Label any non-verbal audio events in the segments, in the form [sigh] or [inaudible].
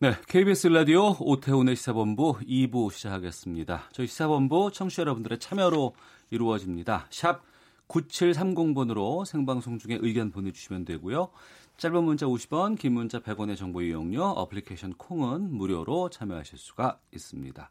네, KBS 라디오 오태훈의 시사본부 2부 시작하겠습니다. 저희 시사본부 청취자 여러분들의 참여로 이루어집니다. 샵 9730번으로 생방송 중에 의견 보내주시면 되고요. 짧은 문자 50원, 긴 문자 100원의 정보 이용료, 어플리케이션 콩은 무료로 참여하실 수가 있습니다.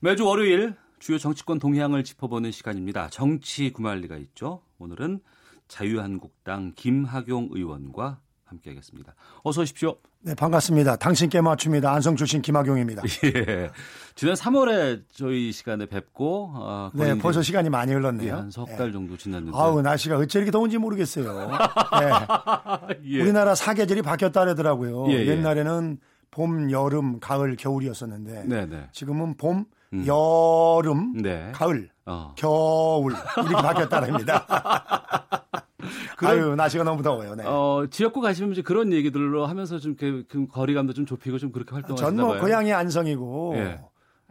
매주 월요일 주요 정치권 동향을 짚어보는 시간입니다. 정치 구말리가 있죠. 오늘은 자유한국당 김학용 의원과 함께하겠습니다. 어서 오십시오. 네, 반갑습니다. 당신께 맞춥니다. 안성 출신 김학용입니다. [laughs] 예. 지난 3월에 저희 시간에 뵙고 어, 네, 벌써 시간이 많이 흘렀네요. 한석달 정도 지났는데 아우, 날씨가 어째 이렇게 더운지 모르겠어요. 네. [laughs] 예. 우리나라 사계절이 바뀌었다 그러더라고요. 예, 예. 옛날에는 봄, 여름, 가을, 겨울이었었는데 네, 네. 지금은 봄, 음. 여름, 네. 가을, 어. 겨울 이렇게 바뀌었다랍니다. [laughs] [laughs] 아유, 날씨가 너무 더워요. 네. 어, 지역구 가시면 이제 그런 얘기들로 하면서 좀 그, 그 거리감도 좀 좁히고 좀 그렇게 활동하시나 전뭐 봐요. 고향이 안성이고 예.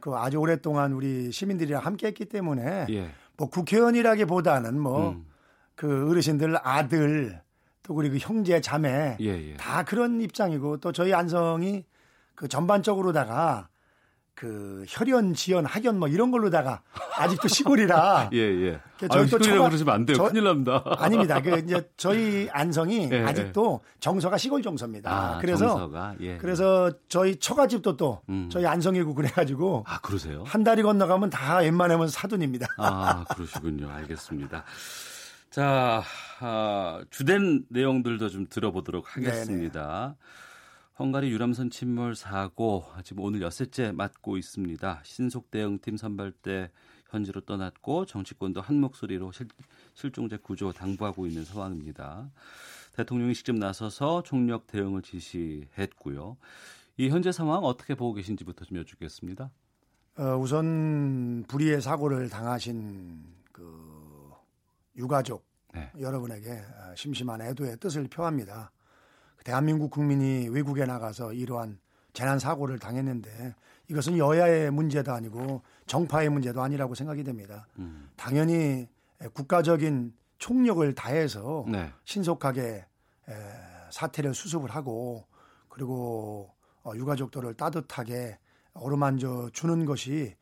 그 아주 오랫동안 우리 시민들이랑 함께했기 때문에 예. 뭐 국회의원이라기보다는 뭐 음. 그 어르신들 아들 또 그리고 형제 자매 예, 예. 다 그런 입장이고 또 저희 안성이 그 전반적으로다가 그 혈연, 지연, 학연 뭐 이런 걸로다가 아직도 시골이라 [laughs] 예, 예. 그 아, 저희 또 시골이라고 그러시면 안 돼요. 저- 큰일 납니다. 아닙니다. 그 이제 [laughs] 저희 안성이 예, 아직도 정서가 시골 정서입니다. 아, 그래서 정서가? 예. 그래서 저희 처가집도 또 음. 저희 안성이고 그래가지고 아, 그러세요? 한 다리 건너가면 다 웬만하면 사돈입니다. 아, 그러시군요. 알겠습니다. 자, 아, 주된 내용들도 좀 들어보도록 하겠습니다. 헝가리 유람선 침몰 사고 지금 오늘 엿새째 맞고 있습니다. 신속 대응팀 선발대 현지로 떠났고 정치권도 한 목소리로 실, 실종자 구조 당부하고 있는 상황입니다. 대통령이 직접 나서서 총력 대응을 지시했고요. 이 현재 상황 어떻게 보고 계신지부터 좀 여쭙겠습니다. 어, 우선 불의의 사고를 당하신 그 유가족 네. 여러분에게 어, 심심한 애도의 뜻을 표합니다. 대한민국 국민이 외국에 나가서 이러한 재난 사고를 당했는데 이것은 여야의 문제도 아니고 정파의 문제도 아니라고 생각이 됩니다. 음. 당연히 국가적인 총력을 다해서 네. 신속하게 에, 사태를 수습을 하고 그리고 어, 유가족들을 따뜻하게 어루만져 주는 것이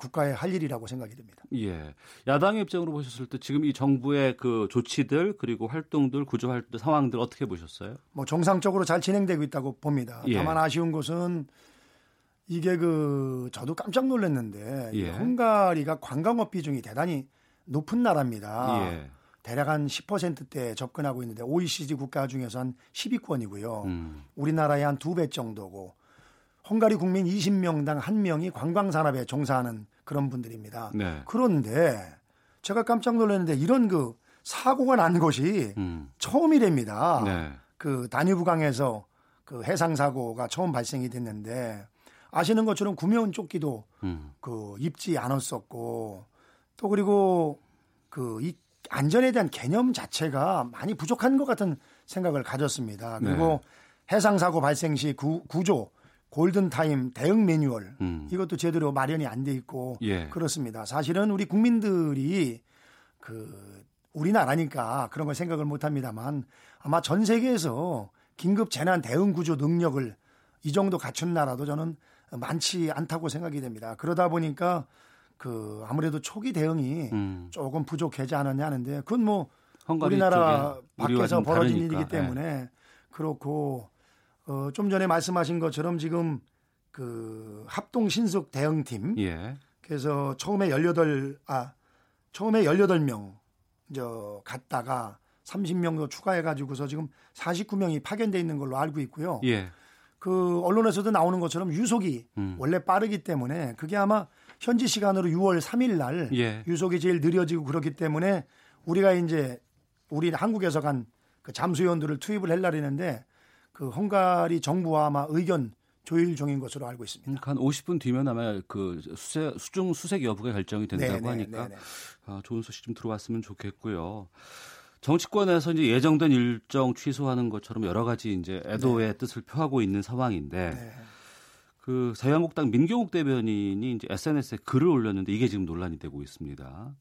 국가의 할 일이라고 생각이 됩니다. 예. 야당의 입장으로 보셨을 때 지금 이 정부의 그 조치들 그리고 활동들 구조 활동 상황들 어떻게 보셨어요? 뭐 정상적으로 잘 진행되고 있다고 봅니다. 예. 다만 아쉬운 것은 이게 그 저도 깜짝 놀랐는데 이 예. 헝가리가 관광업 비중이 대단히 높은 나라입니다. 예. 대략 한 10%대 접근하고 있는데 OECD 국가 중에서 한 10위권이고요. 음. 우리나라의 한 두 배 정도고 헝가리 국민 20명당 한 명이 관광 산업에 종사하는 그런 분들입니다. 네. 그런데 제가 깜짝 놀랐는데 이런 그 사고가 난 곳이 음. 처음이랍니다. 네. 그 다뉴브강에서 그 해상 사고가 처음 발생이 됐는데 아시는 것처럼 구명 조끼도 음. 그 입지 않았었고 또 그리고 그 이 안전에 대한 개념 자체가 많이 부족한 것 같은 생각을 가졌습니다. 그리고 해상 사고 발생 시 구, 구조 골든 타임 대응 매뉴얼 음. 이것도 제대로 마련이 안 돼 있고 예. 그렇습니다. 사실은 우리 국민들이 그 우리나라니까 그런 걸 생각을 못 합니다만 아마 전 세계에서 긴급 재난 대응 구조 능력을 이 정도 갖춘 나라도 저는 많지 않다고 생각이 됩니다. 그러다 보니까 그 아무래도 초기 대응이 음. 조금 부족하지 않았냐 하는데 그건 뭐 우리나라 밖에서 좀 벌어진 다르니까. 일이기 때문에 그렇고 어, 좀 전에 말씀하신 것처럼 지금 그 합동 신속 대응팀 예. 그래서 처음에 18, 아, 처음에 18명, 저, 갔다가 30명 더 추가해 가지고서 지금 49명이 파견돼 있는 걸로 알고 있고요. 예. 그, 언론에서도 나오는 것처럼 유속이 음. 원래 빠르기 때문에 그게 아마 현지 시간으로 6월 3일 날 예. 유속이 제일 느려지고 그렇기 때문에 우리가 이제 우리 한국에서 간 그 잠수요원들을 투입을 하려고 했는데 그 헝가리 정부와 아마 의견 조율 중인 것으로 알고 있습니다. 한 50분 뒤면 아마 그 수세, 수중 수색 여부가 결정이 된다고 네, 네, 하니까 네, 네. 아, 좋은 소식 좀 들어왔으면 좋겠고요. 정치권에서 이제 예정된 일정 취소하는 것처럼 여러 가지 이제 애도의 뜻을 표하고 있는 상황인데 네. 그 자유한국당 민경욱 대변인이 이제 SNS에 글을 올렸는데 이게 지금 논란이 되고 있습니다.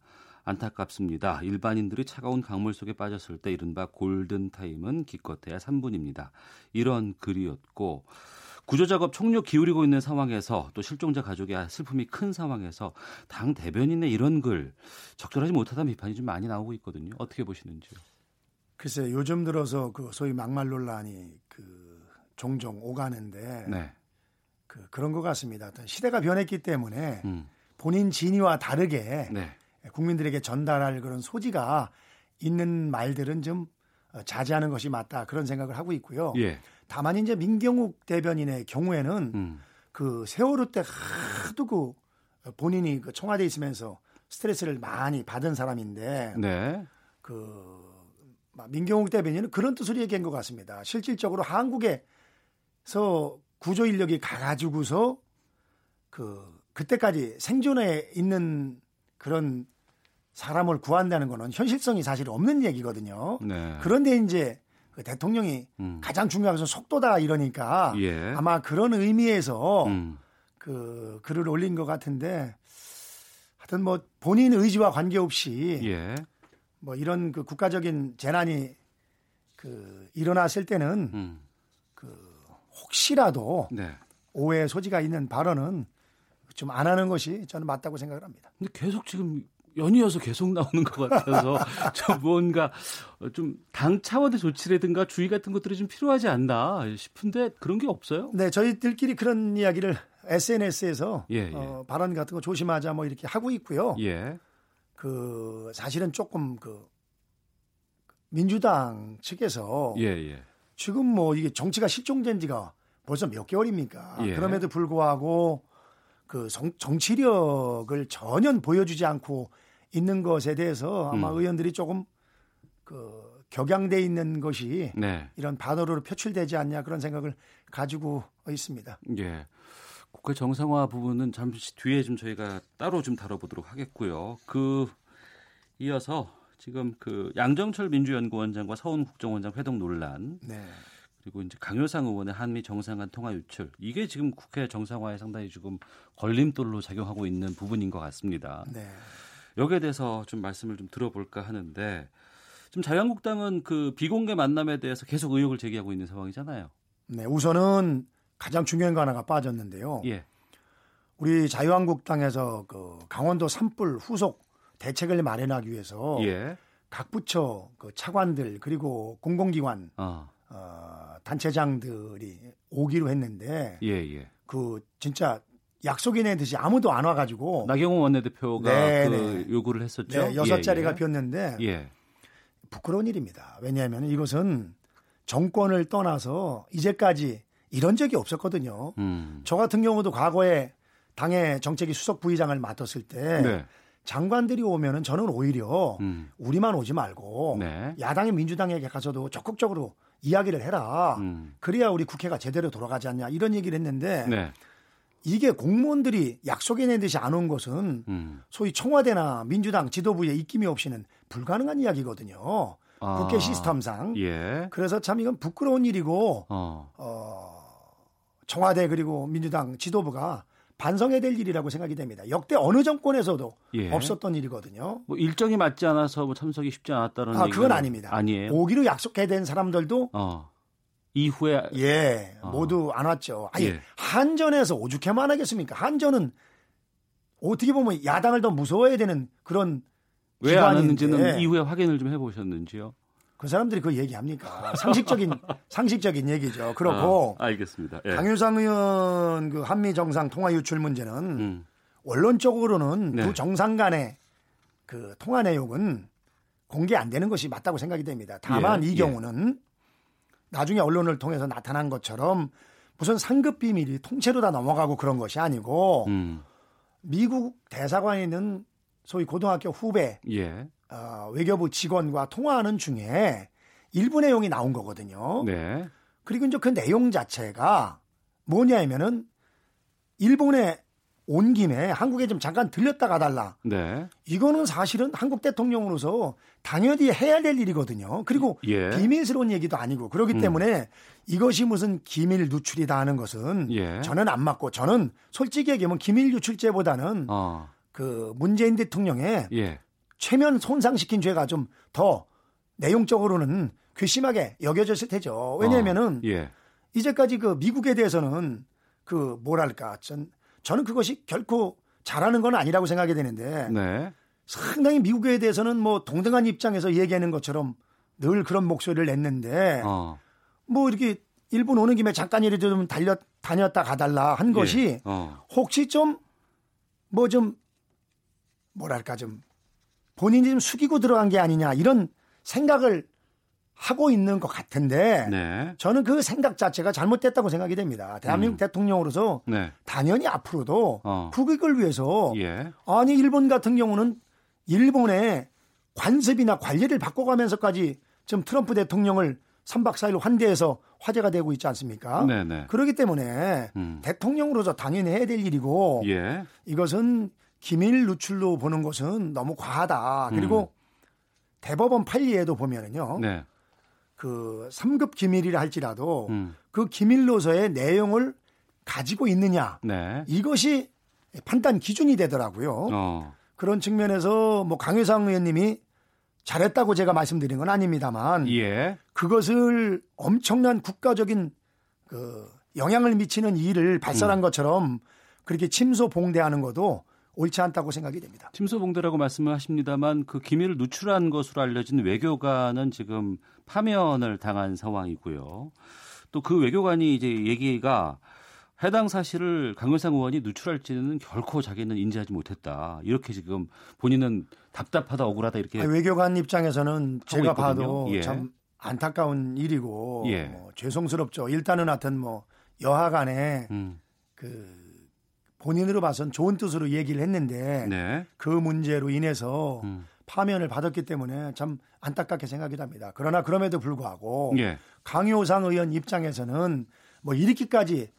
안타깝습니다. 일반인들이 차가운 강물 속에 빠졌을 때 이른바 골든 타임은 기껏해야 3분입니다. 이런 글이었고 구조작업 총력 기울이고 있는 상황에서 또 실종자 가족의 슬픔이 큰 상황에서 당 대변인의 이런 글 적절하지 못하다는 비판이 좀 많이 나오고 있거든요. 어떻게 보시는지요? 글쎄 요즘 들어서 그 소위 막말 논란이 그 종종 오가는데 네. 그 그런 것 같습니다. 어떤 시대가 변했기 때문에 음. 본인 진위와 다르게 네. 국민들에게 전달할 그런 소지가 있는 말들은 좀 어, 자제하는 것이 맞다 그런 생각을 하고 있고요. 예. 다만 이제 민경욱 대변인의 경우에는 음. 그 세월호 때 하도 그 본인이 그 청와대에 있으면서 스트레스를 많이 받은 사람인데 네. 그 민경욱 대변인은 그런 뜻으로 얘기한 것 같습니다. 실질적으로 한국에서 구조 인력이 가가지고서 그 그때까지 생존해 있는 그런 사람을 구한다는 거는 현실성이 사실 없는 얘기거든요. 네. 그런데 이제 그 대통령이 음. 가장 중요한 것은 속도다 이러니까 예. 아마 그런 의미에서 음. 그 글을 올린 것 같은데 하여튼 뭐 본인 의지와 관계없이 예. 뭐 이런 그 국가적인 재난이 그 일어났을 때는 음. 혹시라도 네. 오해 소지가 있는 발언은 좀 안 하는 것이 저는 맞다고 생각을 합니다. 근데 계속 지금 연이어서 계속 나오는 것 같아서 [laughs] 좀 뭔가 좀 당 차원의 조치라든가 주의 같은 것들이 좀 필요하지 않나 싶은데 그런 게 없어요? 네, 저희들끼리 그런 이야기를 SNS에서 예, 예. 어, 발언 같은 거 조심하자 뭐 이렇게 하고 있고요. 예. 그 사실은 조금 그 민주당 측에서 예, 예. 지금 뭐 이게 정치가 실종된 지가 벌써 몇 개월입니까? 예. 그럼에도 불구하고 그 정, 정치력을 전혀 보여주지 않고 있는 것에 대해서 아마 음. 의원들이 조금 그 격양돼 있는 것이 네. 이런 반어로 표출되지 않냐 그런 생각을 가지고 있습니다. 예. 국회 정상화 부분은 잠시 뒤에 좀 저희가 따로 좀 다뤄보도록 하겠고요. 그 이어서 지금 그 양정철 민주연구원장과 서훈 국정원장 회동 논란 네. 그리고 이제 강효상 의원의 한미 정상간 통화 유출 이게 지금 국회 정상화에 상당히 지금 걸림돌로 작용하고 있는 부분인 것 같습니다. 네. 여기에 대해서 좀 말씀을 좀 들어볼까 하는데 지금 자유한국당은 그 비공개 만남에 대해서 계속 의혹을 제기하고 있는 상황이잖아요. 네. 우선은 가장 중요한 거 하나가 빠졌는데요. 예. 우리 자유한국당에서 그 강원도 산불 후속 대책을 마련하기 위해서 예. 각 부처 그 차관들 그리고 공공기관 어. 어, 단체장들이 오기로 했는데 예, 예. 그 진짜 약속이 내듯이 아무도 안 와가지고 나경원 원내대표가 네, 그 네. 요구를 했었죠. 네, 여섯 예, 자리가 예. 비었는데 예. 부끄러운 일입니다. 왜냐하면 이것은 정권을 떠나서 이제까지 이런 적이 없었거든요. 음. 저 같은 경우도 과거에 당의 정책위 수석 부의장을 맡았을 때 네. 장관들이 오면은 저는 오히려 음. 우리만 오지 말고 네. 야당의 민주당에게 가서도 적극적으로 이야기를 해라. 음. 그래야 우리 국회가 제대로 돌아가지 않냐 이런 얘기를 했는데 네. 이게 공무원들이 약속해낸 듯이 안 온 것은 음. 소위 청와대나 민주당 지도부의 입김이 없이는 불가능한 이야기거든요. 아. 국회 시스템상. 예. 그래서 참 이건 부끄러운 일이고 어. 어, 청와대 그리고 민주당 지도부가 반성해야 될 일이라고 생각이 됩니다. 역대 어느 정권에서도 예. 없었던 일이거든요. 뭐 일정이 맞지 않아서 뭐 참석이 쉽지 않았다는 아, 그건 아닙니다. 아니에요. 오기로 약속해야 된 사람들도 어. 이후에 예, 어. 모두 안 왔죠. 아니, 예. 한전에서 오죽해만 하겠습니까? 한전은 어떻게 보면 야당을 더 무서워해야 되는 그런 왜 안 왔는지는 이후에 확인을 좀 해보셨는지요? 그 사람들이 그 얘기합니까? 상식적인 [laughs] 상식적인 얘기죠. 그렇고 아, 알겠습니다. 예. 강효상 의원 그 한미 정상 통화 유출 문제는 음. 원론적으로는 네. 두 정상 간의 그 통화 내용은 공개 안 되는 것이 맞다고 생각이 됩니다. 다만 예, 이 예. 경우는 나중에 언론을 통해서 나타난 것처럼 무슨 상급 비밀이 통째로 다 넘어가고 그런 것이 아니고 음. 미국 대사관에 있는 소위 고등학교 후배 예. 어, 외교부 직원과 통화하는 중에 일부 내용이 나온 거거든요. 네. 그리고 이제 그 내용 자체가 뭐냐면은 일본에 온 김에 한국에 좀 잠깐 들렸다 가달라. 네. 이거는 사실은 한국 대통령으로서 당연히 해야 될 일이거든요. 그리고 예. 비밀스러운 얘기도 아니고 그렇기 음. 때문에 이것이 무슨 기밀 누출이다 하는 것은 예. 저는 안 맞고 저는 솔직히 얘기하면 기밀 유출죄보다는 어. 그 문재인 대통령의 예. 최면 손상시킨 죄가 좀 더 내용적으로는 괘씸하게 여겨졌을 테죠. 왜냐하면은 어. 예. 이제까지 그 미국에 대해서는 그 뭐랄까 전 저는 그것이 결코 잘하는 건 아니라고 생각이 되는데 네. 상당히 미국에 대해서는 뭐 동등한 입장에서 얘기하는 것처럼 늘 그런 목소리를 냈는데 어. 뭐 이렇게 일본 오는 김에 잠깐이라도 좀 달려 다녔다 가달라 한 것이 예. 어. 혹시 좀 뭐 좀 뭐랄까 좀 본인이 좀 숙이고 들어간 게 아니냐 이런 생각을 하고 있는 것 같은데 네. 저는 그 생각 자체가 잘못됐다고 생각이 됩니다. 대한민국 대통령으로서 네. 당연히 앞으로도 어. 국익을 위해서 예. 아니 일본 같은 경우는 일본의 관습이나 관리를 바꿔가면서까지 지금 트럼프 대통령을 3박 4일 환대해서 화제가 되고 있지 않습니까? 네네. 그렇기 때문에 음. 대통령으로서 당연히 해야 될 일이고 예. 이것은 기밀 누출로 보는 것은 너무 과하다. 그리고 대법원 판례에도 보면은요. 음. 네. 그 3급 기밀이라 할지라도 음. 그 기밀로서의 내용을 가지고 있느냐. 네. 이것이 판단 기준이 되더라고요. 어. 그런 측면에서 뭐 강효상 의원님이 잘했다고 제가 말씀드린 건 아닙니다만 예. 그것을 엄청난 국가적인 그 영향을 미치는 일을 음. 발설한 것처럼 그렇게 침소 봉대하는 것도 옳지 않다고 생각이 됩니다. 침소봉대라고 말씀을 하십니다만 그 기밀을 누출한 것으로 알려진 외교관은 지금 파면을 당한 상황이고요. 또 그 외교관이 이제 얘기가 해당 사실을 강효상 의원이 누출할지는 결코 자기는 인지하지 못했다. 이렇게 지금 본인은 답답하다 억울하다 이렇게 외교관 입장에서는 제가 있거든요. 봐도 예. 참 안타까운 일이고 예. 뭐 죄송스럽죠. 일단은 하여튼 뭐 여하간에 음. 그 본인으로 봐선 좋은 뜻으로 얘기를 했는데 네. 그 문제로 인해서 음. 파면을 받았기 때문에 참 안타깝게 생각이 납니다. 그러나 그럼에도 불구하고 예. 강효상 의원 입장에서는 뭐 이렇게까지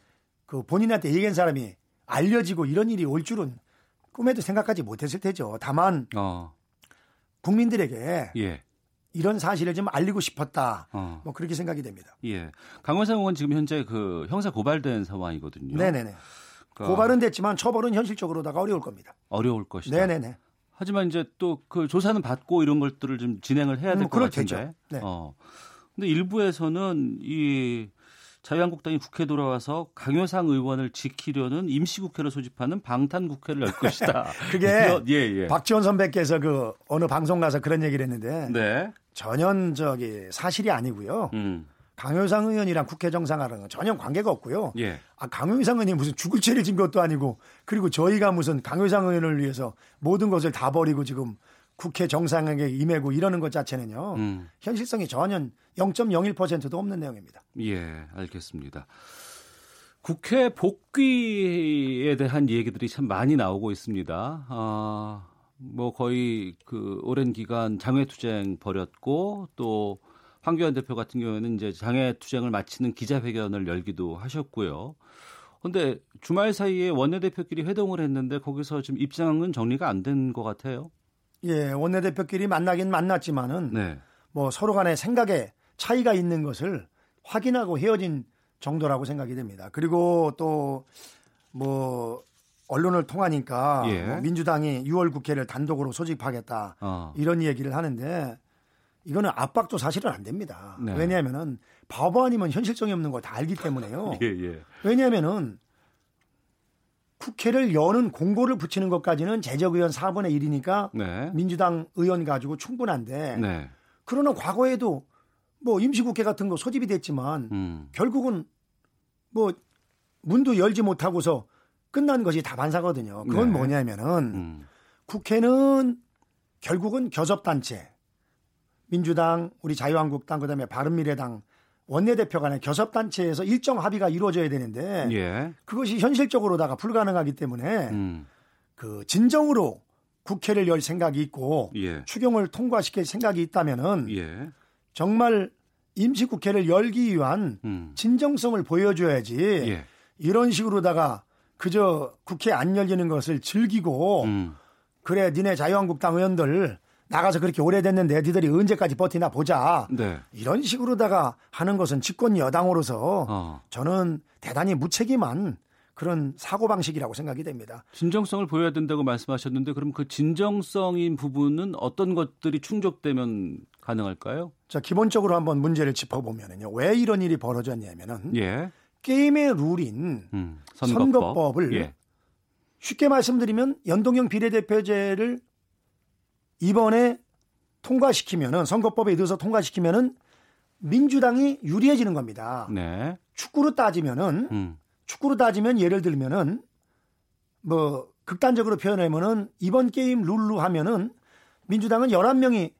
그 본인한테 얘기한 사람이 알려지고 이런 일이 올 줄은 꿈에도 생각하지 못했을 테죠. 다만 어. 국민들에게 예. 이런 사실을 좀 알리고 싶었다. 어. 뭐 그렇게 생각이 됩니다. 예. 강원상 의원 지금 현재 그 형사 고발된 상황이거든요. 네네네. 그러니까 고발은 됐지만 처벌은 현실적으로다가 어려울 겁니다. 어려울 것이다. 네네네. 하지만 이제 또 그 조사는 받고 이런 것들을 좀 진행을 해야 될 음, 것 같은데. 네. 어. 근데 일부에서는 이 자유한국당이 국회 돌아와서 강효상 의원을 지키려는 임시국회를 소집하는 방탄국회를 열 것이다. [laughs] 그게 [laughs] 예, 예. 박지원 선배께서 그 어느 방송 가서 그런 얘기를 했는데 네. 전혀 저기 사실이 아니고요. 음. 강효상 의원이랑 국회 정상화랑은 전혀 관계가 없고요. 예. 아, 강효상 의원이 무슨 죽을 죄를 진 것도 아니고 그리고 저희가 무슨 강효상 의원을 위해서 모든 것을 다 버리고 지금 국회 정상에게 임하고 이러는 것 자체는요. 음. 현실성이 전혀 0.01%도 없는 내용입니다. 예, 알겠습니다. 국회 복귀에 대한 얘기들이 참 많이 나오고 있습니다. 아, 뭐 거의 그 오랜 기간 장외투쟁 벌였고 또 황교안 대표 같은 경우에는 이제 장외투쟁을 마치는 기자회견을 열기도 하셨고요. 근데 주말 사이에 원내대표끼리 회동을 했는데 거기서 지금 입장은 정리가 안 된 것 같아요. 예, 원내대표끼리 만나긴 만났지만은 네. 뭐 서로 간에 생각에 차이가 있는 것을 확인하고 헤어진 정도라고 생각이 됩니다. 그리고 또 뭐 언론을 통하니까 예. 뭐 민주당이 6월 국회를 단독으로 소집하겠다 어. 이런 얘기를 하는데 이거는 압박도 사실은 안 됩니다. 네. 왜냐하면은 바보 아니면 현실성이 없는 걸 다 알기 때문에요. [laughs] 예, 예. 왜냐하면은 국회를 여는 공고를 붙이는 것까지는 재적의원 4분의 1이니까 네. 민주당 의원 가지고 충분한데 네. 그러나 과거에도 뭐 임시국회 같은 거 소집이 됐지만 음. 결국은 뭐 문도 열지 못하고서 끝난 것이 다반사거든요. 그건 네. 뭐냐면은 음. 국회는 결국은 교섭단체 민주당, 우리 자유한국당 그다음에 바른미래당 원내대표 간의 교섭단체에서 일정 합의가 이루어져야 되는데 예. 그것이 현실적으로다가 불가능하기 때문에 음. 그 진정으로 국회를 열 생각이 있고 예. 추경을 통과시킬 생각이 있다면은 예. 정말 임시국회를 열기 위한 음. 진정성을 보여줘야지 예. 이런 식으로다가 그저 국회 안 열리는 것을 즐기고 음. 그래 니네 자유한국당 의원들 나가서 그렇게 오래됐는데 니들이 언제까지 버티나 보자. 네. 이런 식으로다가 하는 것은 집권 여당으로서 어. 저는 대단히 무책임한 그런 사고방식이라고 생각이 됩니다. 진정성을 보여야 된다고 말씀하셨는데 그럼 그 진정성인 부분은 어떤 것들이 충족되면 가능할까요? 자, 기본적으로 한번 문제를 짚어보면요. 왜 이런 일이 벌어졌냐면은 예. 게임의 룰인 음. 선거법. 을 예. 쉽게 말씀드리면 연동형 비례대표제를 이번에 통과시키면은 선거법에 넣어서 통과시키면은 민주당이 유리해지는 겁니다. 네. 축구로 따지면은 음. 축구로 따지면 예를 들면은 뭐 극단적으로 표현하면은 이번 게임 룰로 하면은 민주당은 11명이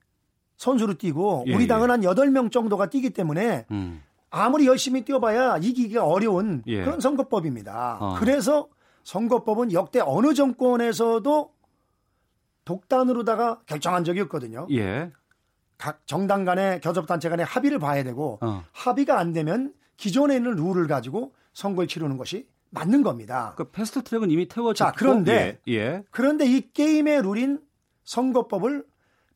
선수로 뛰고 예, 우리 예. 당은 한 8명 정도가 뛰기 때문에 음. 아무리 열심히 뛰어봐야 이기기가 어려운 예. 그런 선거법입니다. 어. 그래서 선거법은 역대 어느 정권에서도 독단으로다가 결정한 적이 없거든요. 예. 각 정당 간에 교섭 단체 간에 합의를 봐야 되고 어. 합의가 안 되면 기존에 있는 룰을 가지고 선거를 치르는 것이 맞는 겁니다. 그 패스트 트랙은 이미 태워졌고 자, 그런데 예. 예. 그런데 이 게임의 룰인 선거법을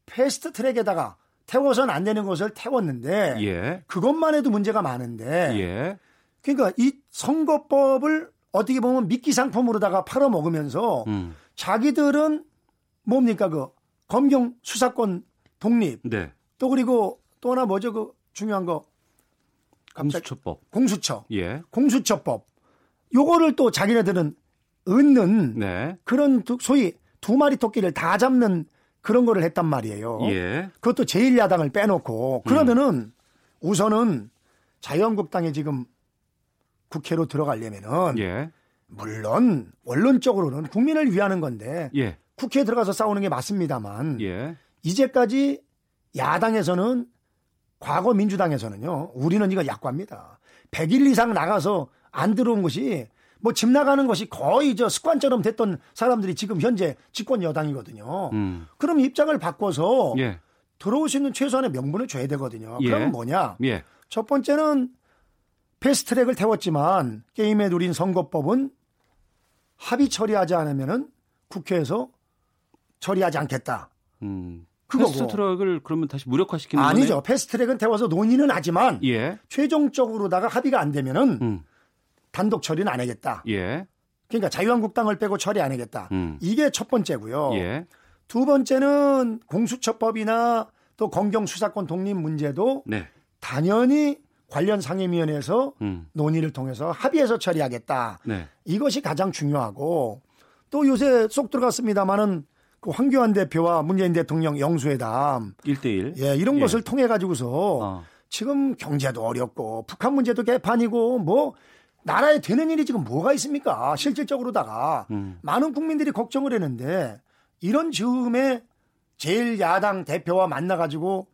패스트 트랙에다가 태워서는 안 되는 것을 태웠는데 예. 그것만 해도 문제가 많은데 예. 그러니까 이 선거법을 어떻게 보면 미끼 상품으로다가 팔아 먹으면서 음. 자기들은 뭡니까 그 검경 수사권 독립 네. 또 그리고 또 하나 뭐죠 그 중요한 거 공수처법. 공수처 예. 공수처법 요거를 또 자기네들은 얻는 네. 그런 두- 소위 두 마리 토끼를 다 잡는 그런 거를 했단 말이에요. 예. 그것도 제1야당을 빼놓고 그러면은 우선은 자유한국당이 지금 국회로 들어가려면은 예. 물론 원론적으로는 국민을 위하는 건데 예. 국회에 들어가서 싸우는 게 맞습니다만 예. 이제까지 야당에서는 과거 민주당에서는요 우리는 이거 약과입니다. 100일 이상 나가서 안 들어온 것이 뭐 집 나가는 것이 거의 저 습관처럼 됐던 사람들이 지금 현재 집권 여당이거든요. 음. 그럼 입장을 바꿔서 예. 들어올 수 있는 최소한의 명분을 줘야 되거든요. 예. 그럼 뭐냐? 예. 첫 번째는 패스트트랙을 태웠지만 게임에 누린 선거법은 합의 처리하지 않으면은 국회에서 처리하지 않겠다. 음. 그거고. 패스트 트랙을 그러면 다시 무력화시키는 아니죠. 거네요? 패스트트랙은 태워서 논의는 하지만 예. 최종적으로다가 합의가 안 되면은 음. 단독 처리는 안 하겠다. 예. 그러니까 자유한국당을 빼고 처리 안 하겠다. 음. 이게 첫 번째고요. 예. 두 번째는 공수처법이나 또 검경 수사권 독립 문제도 네. 당연히 관련 상임위원회에서 음. 논의를 통해서 합의해서 처리하겠다. 네. 이것이 가장 중요하고 또 요새 쏙 들어갔습니다마는 그 황교안 대표와 문재인 대통령 영수회담 1대1. 예, 이런 예. 것을 통해 가지고서 어. 지금 경제도 어렵고 북한 문제도 개판이고 뭐 나라에 되는 일이 지금 뭐가 있습니까? 실질적으로다가 음. 많은 국민들이 걱정을 했는데 이런 즈음에 제일 야당 대표와 만나 가지고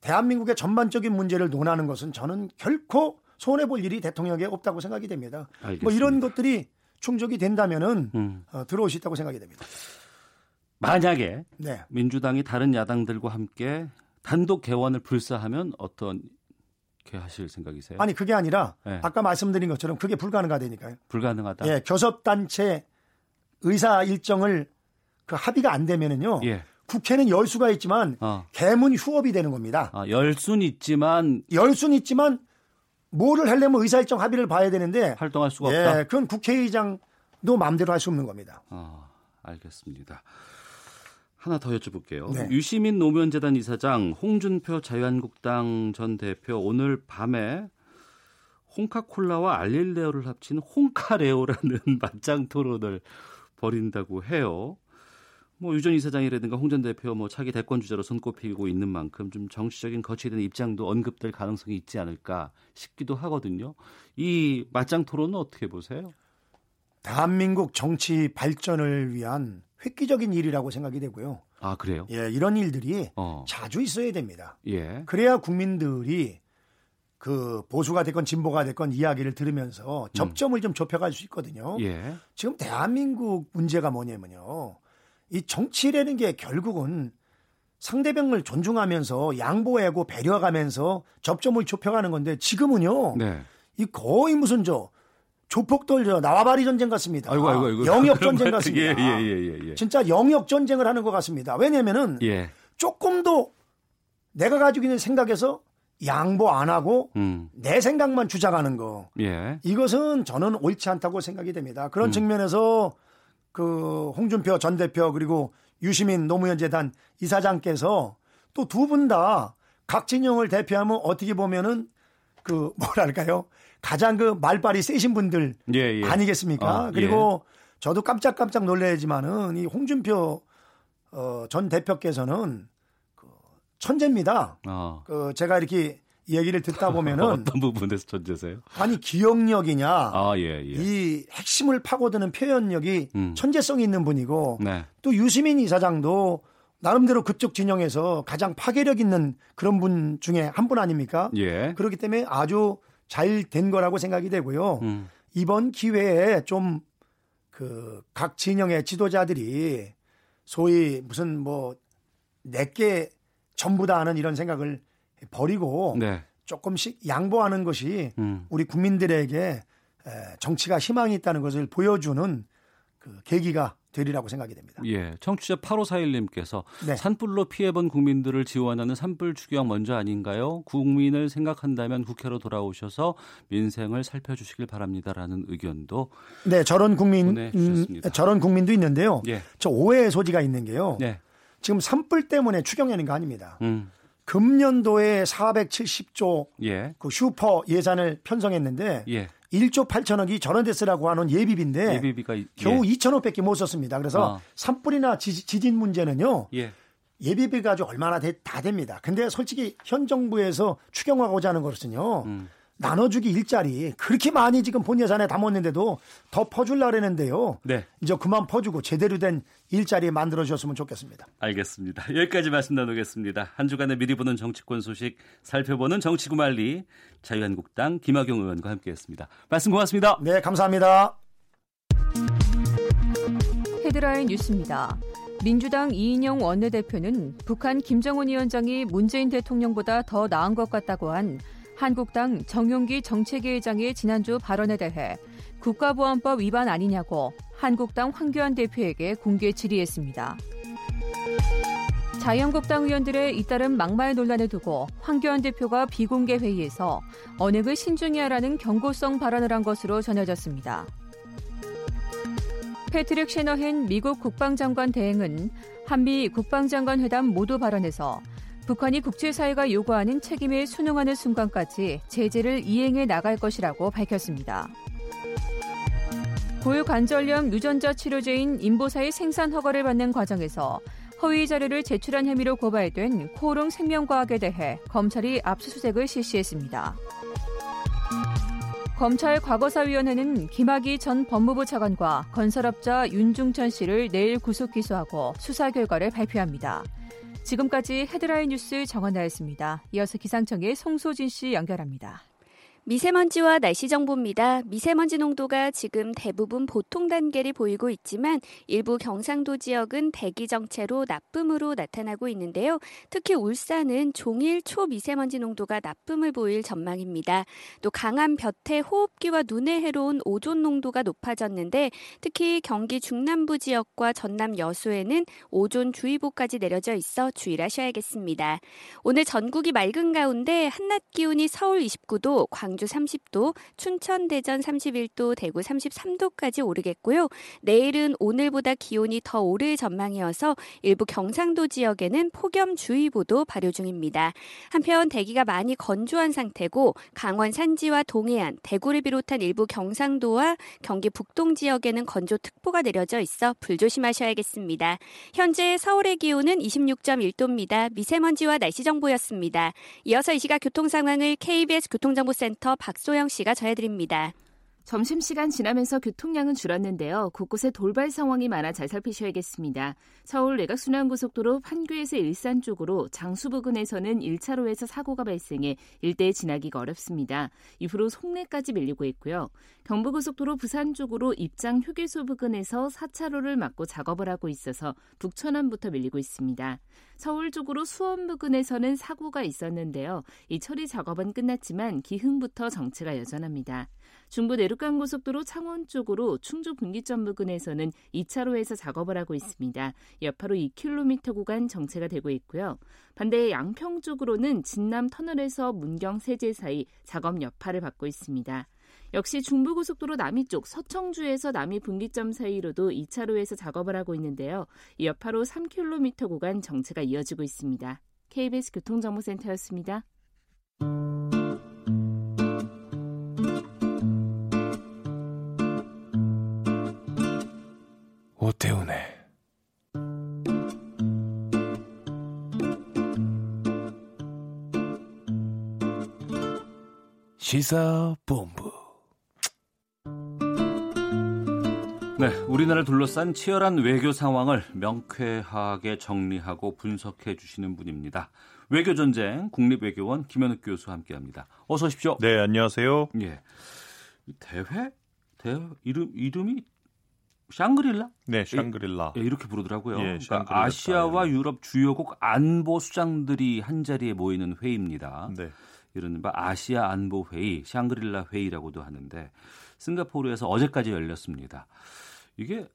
대한민국의 전반적인 문제를 논하는 것은 저는 결코 손해 볼 일이 대통령에게 없다고 생각이 됩니다. 뭐 알겠습니다. 이런 것들이 충족이 된다면은 음. 어, 들어올 수 있다고 생각이 됩니다. 만약에 네. 민주당이 다른 야당들과 함께 단독 개원을 불사하면 어떤 게 하실 생각이세요? 아니 그게 아니라 네. 아까 말씀드린 것처럼 그게 불가능하다니까요. 불가능하다. 예, 교섭 단체 의사 일정을 그 합의가 안 되면은요. 예. 국회는 열 수가 있지만 어. 개문 휴업이 되는 겁니다. 아, 열순 있지만 열 수는 있지만 뭐를 하려면 의사 일정 합의를 봐야 되는데 활동할 수가 없다. 예, 그건 국회의장도 마음대로 할 수 없는 겁니다. 아, 알겠습니다. 하나 더 여쭤볼게요. 네. 유시민 노무현 재단 이사장, 홍준표 자유한국당 전 대표 오늘 밤에 홍카콜라와 알릴레오를 합친 홍카레오라는 [laughs] 맞짱 토론을 벌인다고 해요. 뭐 유전 이사장이라든가 홍 전 대표 뭐 차기 대권 주자로 손꼽히고 있는 만큼 좀 정치적인 거치된 입장도 언급될 가능성이 있지 않을까 싶기도 하거든요. 이 맞짱 토론은 어떻게 보세요? 대한민국 정치 발전을 위한 획기적인 일이라고 생각이 되고요. 아 그래요? 예, 이런 일들이 어, 자주 있어야 됩니다. 예, 그래야 국민들이 그 보수가 됐건 진보가 됐건 이야기를 들으면서 접점을 좀 좁혀갈 수 있거든요. 예. 지금 대한민국 문제가 뭐냐면요. 이 정치라는 게 결국은 상대방을 존중하면서 양보하고 배려가면서 접점을 좁혀가는 건데 지금은요. 네. 이 거의 무슨 저 조폭들 저 나와바리 전쟁 같습니다. 아이고 아이고 아이고. 영역 전쟁 말- 같습니다. 예, 예, 예, 예. 진짜 영역 전쟁을 하는 것 같습니다. 왜냐면은 예. 조금도 내가 가지고 있는 생각에서 양보 안 하고 음. 내 생각만 주장하는 거. 예. 이것은 저는 옳지 않다고 생각이 됩니다. 그런 음. 측면에서 그 홍준표 전 대표 그리고 유시민 노무현 재단 이사장께서 또 두 분 다 각 진영을 대표하면 어떻게 보면은 그 뭐랄까요 가장 그 말빨이 세신 분들 예, 예. 아니겠습니까? 어, 그리고 저도 깜짝깜짝 놀래지만은 이 홍준표 어, 전 대표께서는 그 천재입니다. 어. 그 제가 이렇게 얘기를 듣다 보면은 [laughs] 어떤 부분에서 천재세요? 아니 기억력이냐 아, 예, 예. 이 핵심을 파고드는 표현력이 음. 천재성이 있는 분이고 네. 또 유시민 이사장도 나름대로 그쪽 진영에서 가장 파괴력 있는 그런 분 중에 한 분 아닙니까? 예. 그렇기 때문에 아주 잘 된 거라고 생각이 되고요. 음. 이번 기회에 좀 그 각 진영의 지도자들이 소위 무슨 뭐 내게 전부다 하는 이런 생각을 버리고 네. 조금씩 양보하는 것이 음. 우리 국민들에게 에, 정치가 희망이 있다는 것을 보여주는 그 계기가 되리라고 생각이 됩니다. 예. 청취자 8541님께서 네. 산불로 피해본 국민들을 지원하는 산불 추경 먼저 아닌가요? 국민을 생각한다면 국회로 돌아오셔서 민생을 살펴주시길 바랍니다라는 의견도 네, 저런 국민 보내주셨습니다. 저런 국민도 있는데요. 예. 저 오해의 소지가 있는 게요. 네. 지금 산불 때문에 추경하는 거 아닙니다. 음. 금년도에 470조 예. 그 슈퍼 예산을 편성했는데 예. 1조 8천억이 전원대 쓰라고 하는 예비비인데 예비비가 이- 네. 겨우 2천억밖에 못 썼습니다. 그래서 아. 산불이나 지, 진 문제는요. 예. 예비비 가지고 얼마나 돼- 다 됩니다. 근데 솔직히 현 정부에서 추경하고자 하는 것은요. 음. 나눠주기 일자리 그렇게 많이 지금 본 예산에 담았는데도 더 퍼주려고 그랬는데요. 네. 이제 그만 퍼주고 제대로 된 일자리 만들어 주셨으면 좋겠습니다. 알겠습니다. 여기까지 말씀 나누겠습니다. 한 주간의 미리 보는 정치권 소식 살펴보는 정치구말리 자유한국당 김학용 의원과 함께했습니다. 말씀 고맙습니다. 네, 감사합니다. 헤드라인 뉴스입니다. 민주당 이인영 원내대표는 북한 김정은 위원장이 문재인 대통령보다 더 나은 것 같다고 한 한국당 정용기 정책위 의장의 지난주 발언에 대해 국가보안법 위반 아니냐고 한국당 황교안 대표에게 공개 질의했습니다. 자유한국당 의원들의 잇따른 막말 논란을 두고 황교안 대표가 비공개 회의에서 언행을 신중히 하라는 경고성 발언을 한 것으로 전해졌습니다. 패트릭 셰너헨 미국 국방장관 대행은 한미 국방장관 회담 모두 발언에서 북한이 국제사회가 요구하는 책임에 순응하는 순간까지 제재를 이행해 나갈 것이라고 밝혔습니다. 고유관절염 유전자 치료제인 인보사의 생산 허가를 받는 과정에서 허위 자료를 제출한 혐의로 고발된 코오롱 생명과학에 대해 검찰이 압수수색을 실시했습니다. 검찰 과거사위원회는 김학의 전 법무부 차관과 건설업자 윤중천 씨를 내일 구속 기소하고 수사 결과를 발표합니다. 지금까지 헤드라인 뉴스 정원나였습니다. 이어서 기상청의 송소진 씨 연결합니다. 미세먼지와 날씨 정보입니다. 미세먼지 농도가 지금 대부분 보통 단계를 보이고 있지만 일부 경상도 지역은 대기 정체로 나쁨으로 나타나고 있는데요. 특히 울산은 종일 초미세먼지 농도가 나쁨을 보일 전망입니다. 또 강한 볕에 호흡기와 눈에 해로운 오존 농도가 높아졌는데 특히 경기 중남부 지역과 전남 여수에는 오존 주의보까지 내려져 있어 주의를 하셔야겠습니다. 오늘 전국이 맑은 가운데 한낮 기온이 서울 29도, 광주 30도, 춘천, 대전 31도, 대구 33도까지 오르겠고요. 내일은 오늘보다 기온이 더 오를 전망이어서 일부 경상도 지역에는 폭염주의보도 발효 중입니다. 한편 대기가 많이 건조한 상태고 강원 산지와 동해안, 대구를 비롯한 일부 경상도와 경기 북동 지역에는 건조특보가 내려져 있어 불조심하셔야겠습니다. 현재 서울의 기온은 26.1도입니다. 미세먼지와 날씨 정보였습니다. 이어서 이 시각 교통 상황을 KBS 교통정보센터 박소영 씨가 전해드립니다. 점심시간 지나면서 교통량은 줄었는데요. 곳곳에 돌발 상황이 많아 잘 살피셔야겠습니다. 서울 외곽순환고속도로 판교에서 일산 쪽으로 장수 부근에서는 1차로에서 사고가 발생해 일대에 지나기가 어렵습니다. 이후로 송내까지 밀리고 있고요. 경부고속도로 부산 쪽으로 입장 휴게소 부근에서 4차로를 막고 작업을 하고 있어서 북천안부터 밀리고 있습니다. 서울 쪽으로 수원 부근에서는 사고가 있었는데요. 이 처리 작업은 끝났지만 기흥부터 정체가 여전합니다. 중부 내륙간 고속도로 창원 쪽으로 충주 분기점 부근에서는 2차로에서 작업을 하고 있습니다. 여파로 2km 구간 정체가 되고 있고요. 반대 양평 쪽으로는 진남 터널에서 문경 세제 사이 작업 여파를 받고 있습니다. 역시 중부고속도로 남이 쪽 서청주에서 남이 분기점 사이로도 2차로에서 작업을 하고 있는데요. 이 여파로 3km 구간 정체가 이어지고 있습니다. KBS 교통정보센터였습니다. 오태훈의 시사본부 네, 우리나라를 둘러싼 치열한 외교 상황을 명쾌하게 정리하고 분석해 주시는 분입니다. 외교 전쟁 국립외교원 김현욱 교수와 함께합니다. 어서 오십시오. 네, 안녕하세요. 예. 대회 대회 이름 이름이 샹그릴라? 네, 샹그릴라. 예, 이렇게 부르더라고요. 예, 그러니까 아시아와 스타일. 유럽 주요국 안보 수장들이 한 자리에 모이는 회의입니다. 네. 이른바 아시아 안보 회의, 샹그릴라 회의라고도 하는데 싱가포르에서 어제까지 열렸습니다. 이게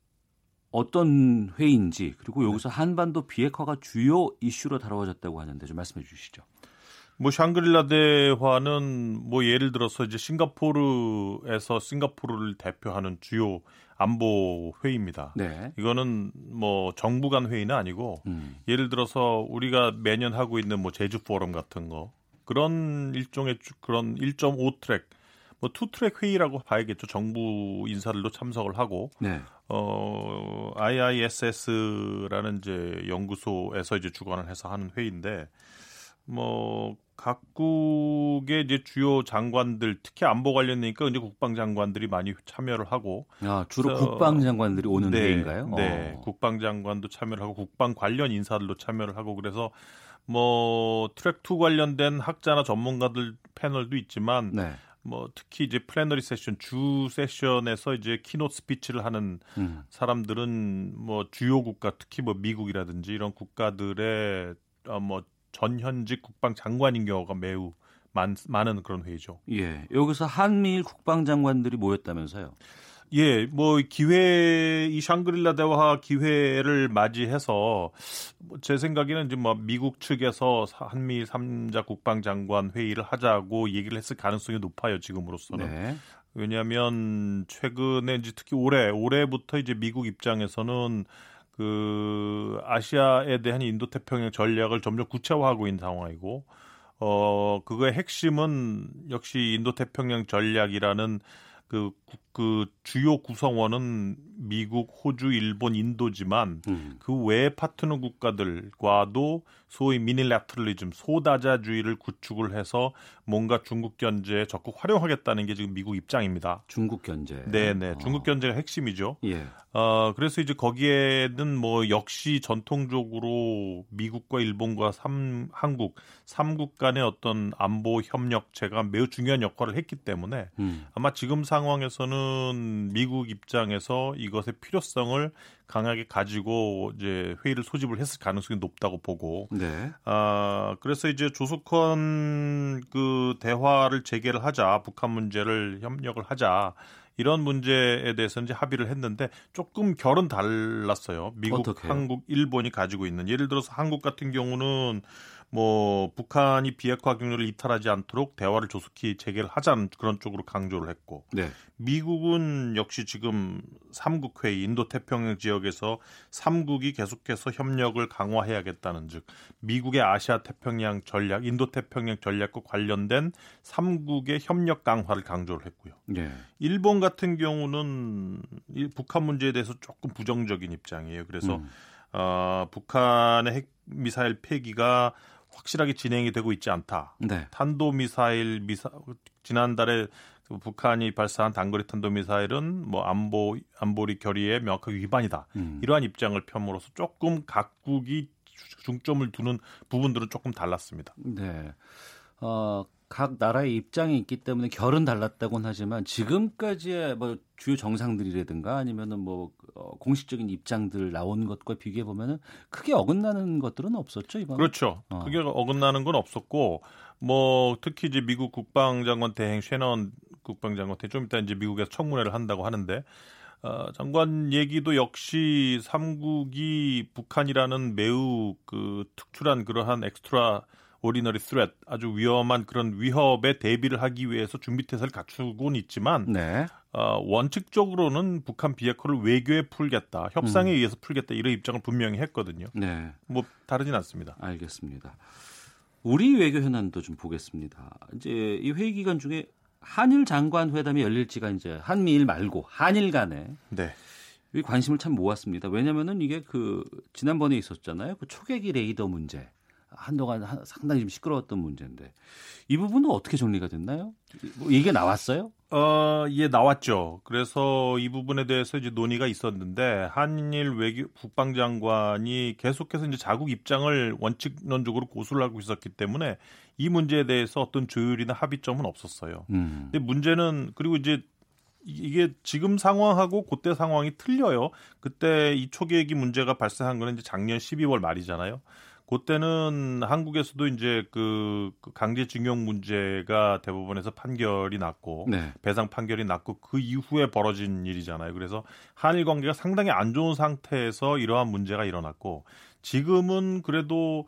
어떤 회의인지 그리고 여기서 한반도 비핵화가 주요 이슈로 다뤄졌다고 하는데 좀 말씀해 주시죠. 뭐 샹그릴라 대화는 뭐 예를 들어서 이제 싱가포르에서 싱가포르를 대표하는 주요 안보 회의입니다. 네. 이거는 뭐 정부 간 회의는 아니고 음. 예를 들어서 우리가 매년 하고 있는 뭐 제주 포럼 같은 거 그런 일종의 주- 그런 1.5 트랙 뭐 two track 회의라고 봐야겠죠. 정부 인사들도 참석을 하고 네. 어, IISS라는 이제 연구소에서 이제 주관을 해서 하는 회의인데 뭐 각국의 이제 주요 장관들 특히 안보 관련이니까 이제 국방장관들이 많이 참여를 하고 아, 주로 그래서- 국방장관들이 오는 네, 회의인가요? 네, 어. 국방장관도 참여를 하고 국방 관련 인사들도 참여를 하고 그래서 뭐 트랙 2 관련된 학자나 전문가들 패널도 있지만 네. 뭐 특히 이제 plenary session 주 session에서 이제 keynote speech를 하는 음. 사람들은 뭐 주요 국가 특히 뭐 미국이라든지 이런 국가들의 어, 뭐 전현직 국방 장관인 경우가 매우 많, 많은 그런 회의죠. 예. 여기서 한미일 국방장관들이 모였다면서요. 예, 뭐 기회 이 샹그릴라 대화 기회를 맞이해서 뭐제 생각에는 이제 뭐 미국 측에서 한미 3자 국방장관 회의를 하자고 얘기를 했을 가능성이 높아요 지금으로서는. 네. 왜냐하면 최근에 이제 특히 올해 올해부터 이제 미국 입장에서는 그 아시아에 대한 인도 태평양 전략을 점점 구체화하고 있는 상황이고 어 그거의 핵심은 역시 인도 태평양 전략이라는 그, 구- 그 주요 구성원은 미국, 호주, 일본, 인도지만 음. 그외 파트너 국가들과도 소위 미닐라트럴리즘, 소다자주의를 구축을 해서 뭔가 중국 견제에 적극 활용하겠다는 게 지금 미국 입장입니다. 중국 견제. 네 네, 어. 중국 견제가 핵심이죠. 예. 어, 그래서 이제 거기에는 뭐 역시 전통적으로 미국과 일본과 삼, 한국, 삼국 간의 어떤 안보 협력체가 매우 중요한 역할을 했기 때문에 음. 아마 지금 상황에서는 미국 입장에서 이것의 필요성을 강하게 가지고 이제 회의를 소집을 했을 가능성이 높다고 보고 네. 아 그래서 이제 조속한 그 대화를 재개를 하자 북한 문제를 협력을 하자 이런 문제에 대해서 이제 합의를 했는데 조금 결은 달랐어요. 미국, 어떡해요? 한국, 일본이 가지고 있는 예를 들어서 한국 같은 경우는 뭐 북한이 비핵화 경로를 이탈하지 않도록 대화를 조속히 재개를 하자는 그런 쪽으로 강조를 했고 네. 미국은 역시 지금 삼국 회의 인도 태평양 지역에서 삼국이 계속해서 협력을 강화해야겠다는 즉 미국의 아시아 태평양 전략, 인도 태평양 전략과 관련된 삼국의 협력 강화를 강조를 했고요. 예. 일본 같은 경우는 이 북한 문제에 대해서 조금 부정적인 입장이에요. 그래서 음. 어, 북한의 핵 미사일 폐기가 확실하게 진행이 되고 있지 않다. 네. 탄도 미사일 미사 지난달에 그 북한이 발사한 단거리 탄도 미사일은 뭐 안보 안보리 결의에 명확하게 위반이다. 음. 이러한 입장을 펴므로서 조금 각국이 중점을 두는 부분들은 조금 달랐습니다. 네. 어, 각 나라의 입장이 있기 때문에 결은 달랐다고는 하지만 지금까지의 뭐 주요 정상들이라든가 아니면은 뭐 어, 공식적인 입장들 나온 것과 비교해 보면은 크게 어긋나는 것들은 없었죠 이번. 그렇죠. 어. 그게 어긋나는 건 없었고 뭐 특히 이제 미국 국방장관 대행 셰넌 국방장관한테 좀 이따 이제 미국에서 청문회를 한다고 하는데 어, 장관 얘기도 역시 삼국이 북한이라는 매우 그 특출한 그러한 엑스트라 ordinary threat 아주 위험한 그런 위협에 대비를 하기 위해서 준비 태세를 갖추곤 있지만 네. 어, 원칙적으로는 북한 비핵화를 외교에 풀겠다, 협상에 음. 의해서 풀겠다 이런 입장을 분명히 했거든요. 네. 뭐 다르진 않습니다. 알겠습니다. 우리 외교 현안도 좀 보겠습니다. 이제 이 회의 기간 중에 한일 장관 회담이 열릴지가 이제 한미일 말고 한일 간에 네. 이 관심을 참 모았습니다. 왜냐면은 이게 그 지난번에 있었잖아요. 그 초계기 레이더 문제. 한동안 한- 상당히 좀 시끄러웠던 문제인데 이 부분은 어떻게 정리가 됐나요? 뭐 얘기가 나왔어요? 어, 예, 나왔죠. 그래서 이 부분에 대해서 이제 논의가 있었는데 한일 외교 국방장관이 계속해서 이제 자국 입장을 원칙론적으로 고수를 하고 있었기 때문에 이 문제에 대해서 어떤 조율이나 합의점은 없었어요. 음. 근데 문제는 그리고 이제 이게 지금 상황하고 그때 상황이 틀려요. 그때 이 초계기 문제가 발생한 거는 이제 작년 12월 말이잖아요. 그때는 한국에서도 이제 그 강제징용 문제가 대법원에서 판결이 났고 네. 배상 판결이 났고 그 이후에 벌어진 일이잖아요. 그래서 한일 관계가 상당히 안 좋은 상태에서 이러한 문제가 일어났고 지금은 그래도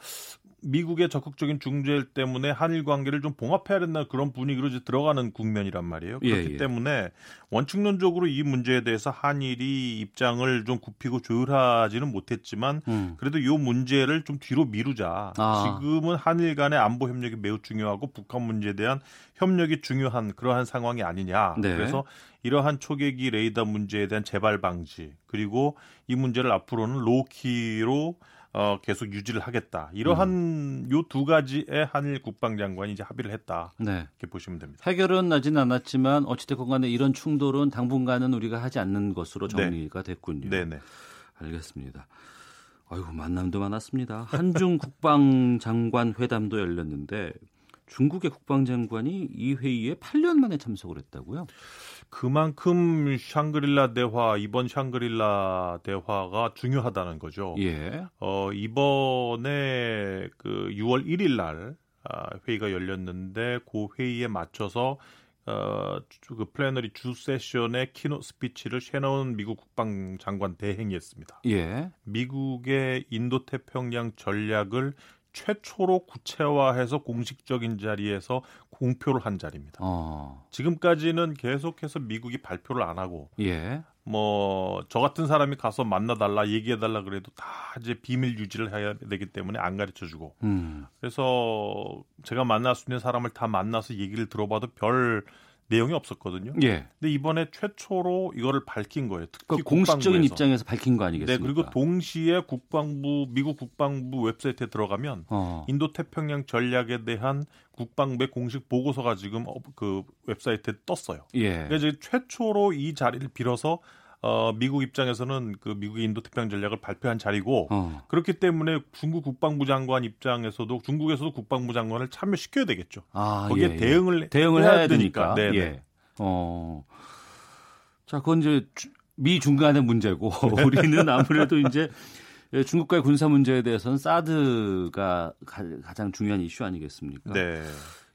미국의 적극적인 중재 때문에 한일 관계를 좀 봉합해야 된다 그런 분위기로 이제 들어가는 국면이란 말이에요. 예, 그렇기 예. 때문에 원칙론적으로 이 문제에 대해서 한일이 입장을 좀 굽히고 조율하지는 못했지만 음. 그래도 이 문제를 좀 뒤로 미루자. 아. 지금은 한일 간의 안보 협력이 매우 중요하고 북한 문제에 대한 협력이 중요한 그러한 상황이 아니냐. 네. 그래서 이러한 초계기 레이더 문제에 대한 재발 방지 그리고 이 문제를 앞으로는 로키로 어, 계속 유지를 하겠다. 이러한 음. 요두 가지의 한일 국방장관이 이제 합의를 했다. 네. 이렇게 보시면 됩니다. 해결은 나진 않았지만 어찌됐건 간에 이런 충돌은 당분간은 우리가 하지 않는 것으로 네. 정리가 됐군요. 네네. 알겠습니다. 아이고 만남도 많았습니다. 한중 국방장관 회담도 열렸는데 중국의 국방장관이 이 회의에 8년 만에 참석을 했다고요? 그만큼 샹그릴라 대화 이번 샹그릴라 대화가 중요하다는 거죠. 예. 어, 이번에 그 6월 1일 날 아, 회의가 열렸는데 그 회의에 맞춰서 어, 주- 그 plenary 주 session의 keynote speech를 섀너핸 미국 국방장관 대행이 했습니다. 예. 미국의 인도 태평양 전략을 최초로 구체화해서 공식적인 자리에서 공표를 한 자리입니다. 어. 지금까지는 계속해서 미국이 발표를 안 하고 예. 뭐 저 같은 사람이 가서 만나달라 얘기해달라 그래도 다 이제 비밀 유지를 해야 되기 때문에 안 가르쳐주고 음. 그래서 제가 만날 수 있는 사람을 다 만나서 얘기를 들어봐도 별 내용이 없었거든요. 예. 근데 이번에 최초로 이거를 밝힌 거예요. 특히 그 공식적인. 입장에서 밝힌 거네 아니겠습니까? 그리고 동시에 국방부 미국 국방부 웹사이트에 들어가면 어. 인도 태평양 전략에 대한 국방부의 공식 보고서가 지금 어, 그 웹사이트에 떴어요. 예. 그러니까 이제 최초로 이 자리를 빌어서 어, 미국 입장에서는 그 미국의 인도 태평양 전략을 발표한 자리고 어. 그렇기 때문에 중국 국방부 장관 입장에서도 중국에서도 국방부 장관을 참여시켜야 되겠죠. 아, 거기에 예, 예. 대응을 대응을 해야 해야 되니까. 되니까. 네네. 예. 어. 자, 그건 이제 주- 미 중간의 문제고 [laughs] 우리는 아무래도 이제 예, 중국과의 군사 문제에 대해서는 사드가 가, 장 중요한 이슈 아니겠습니까? 네.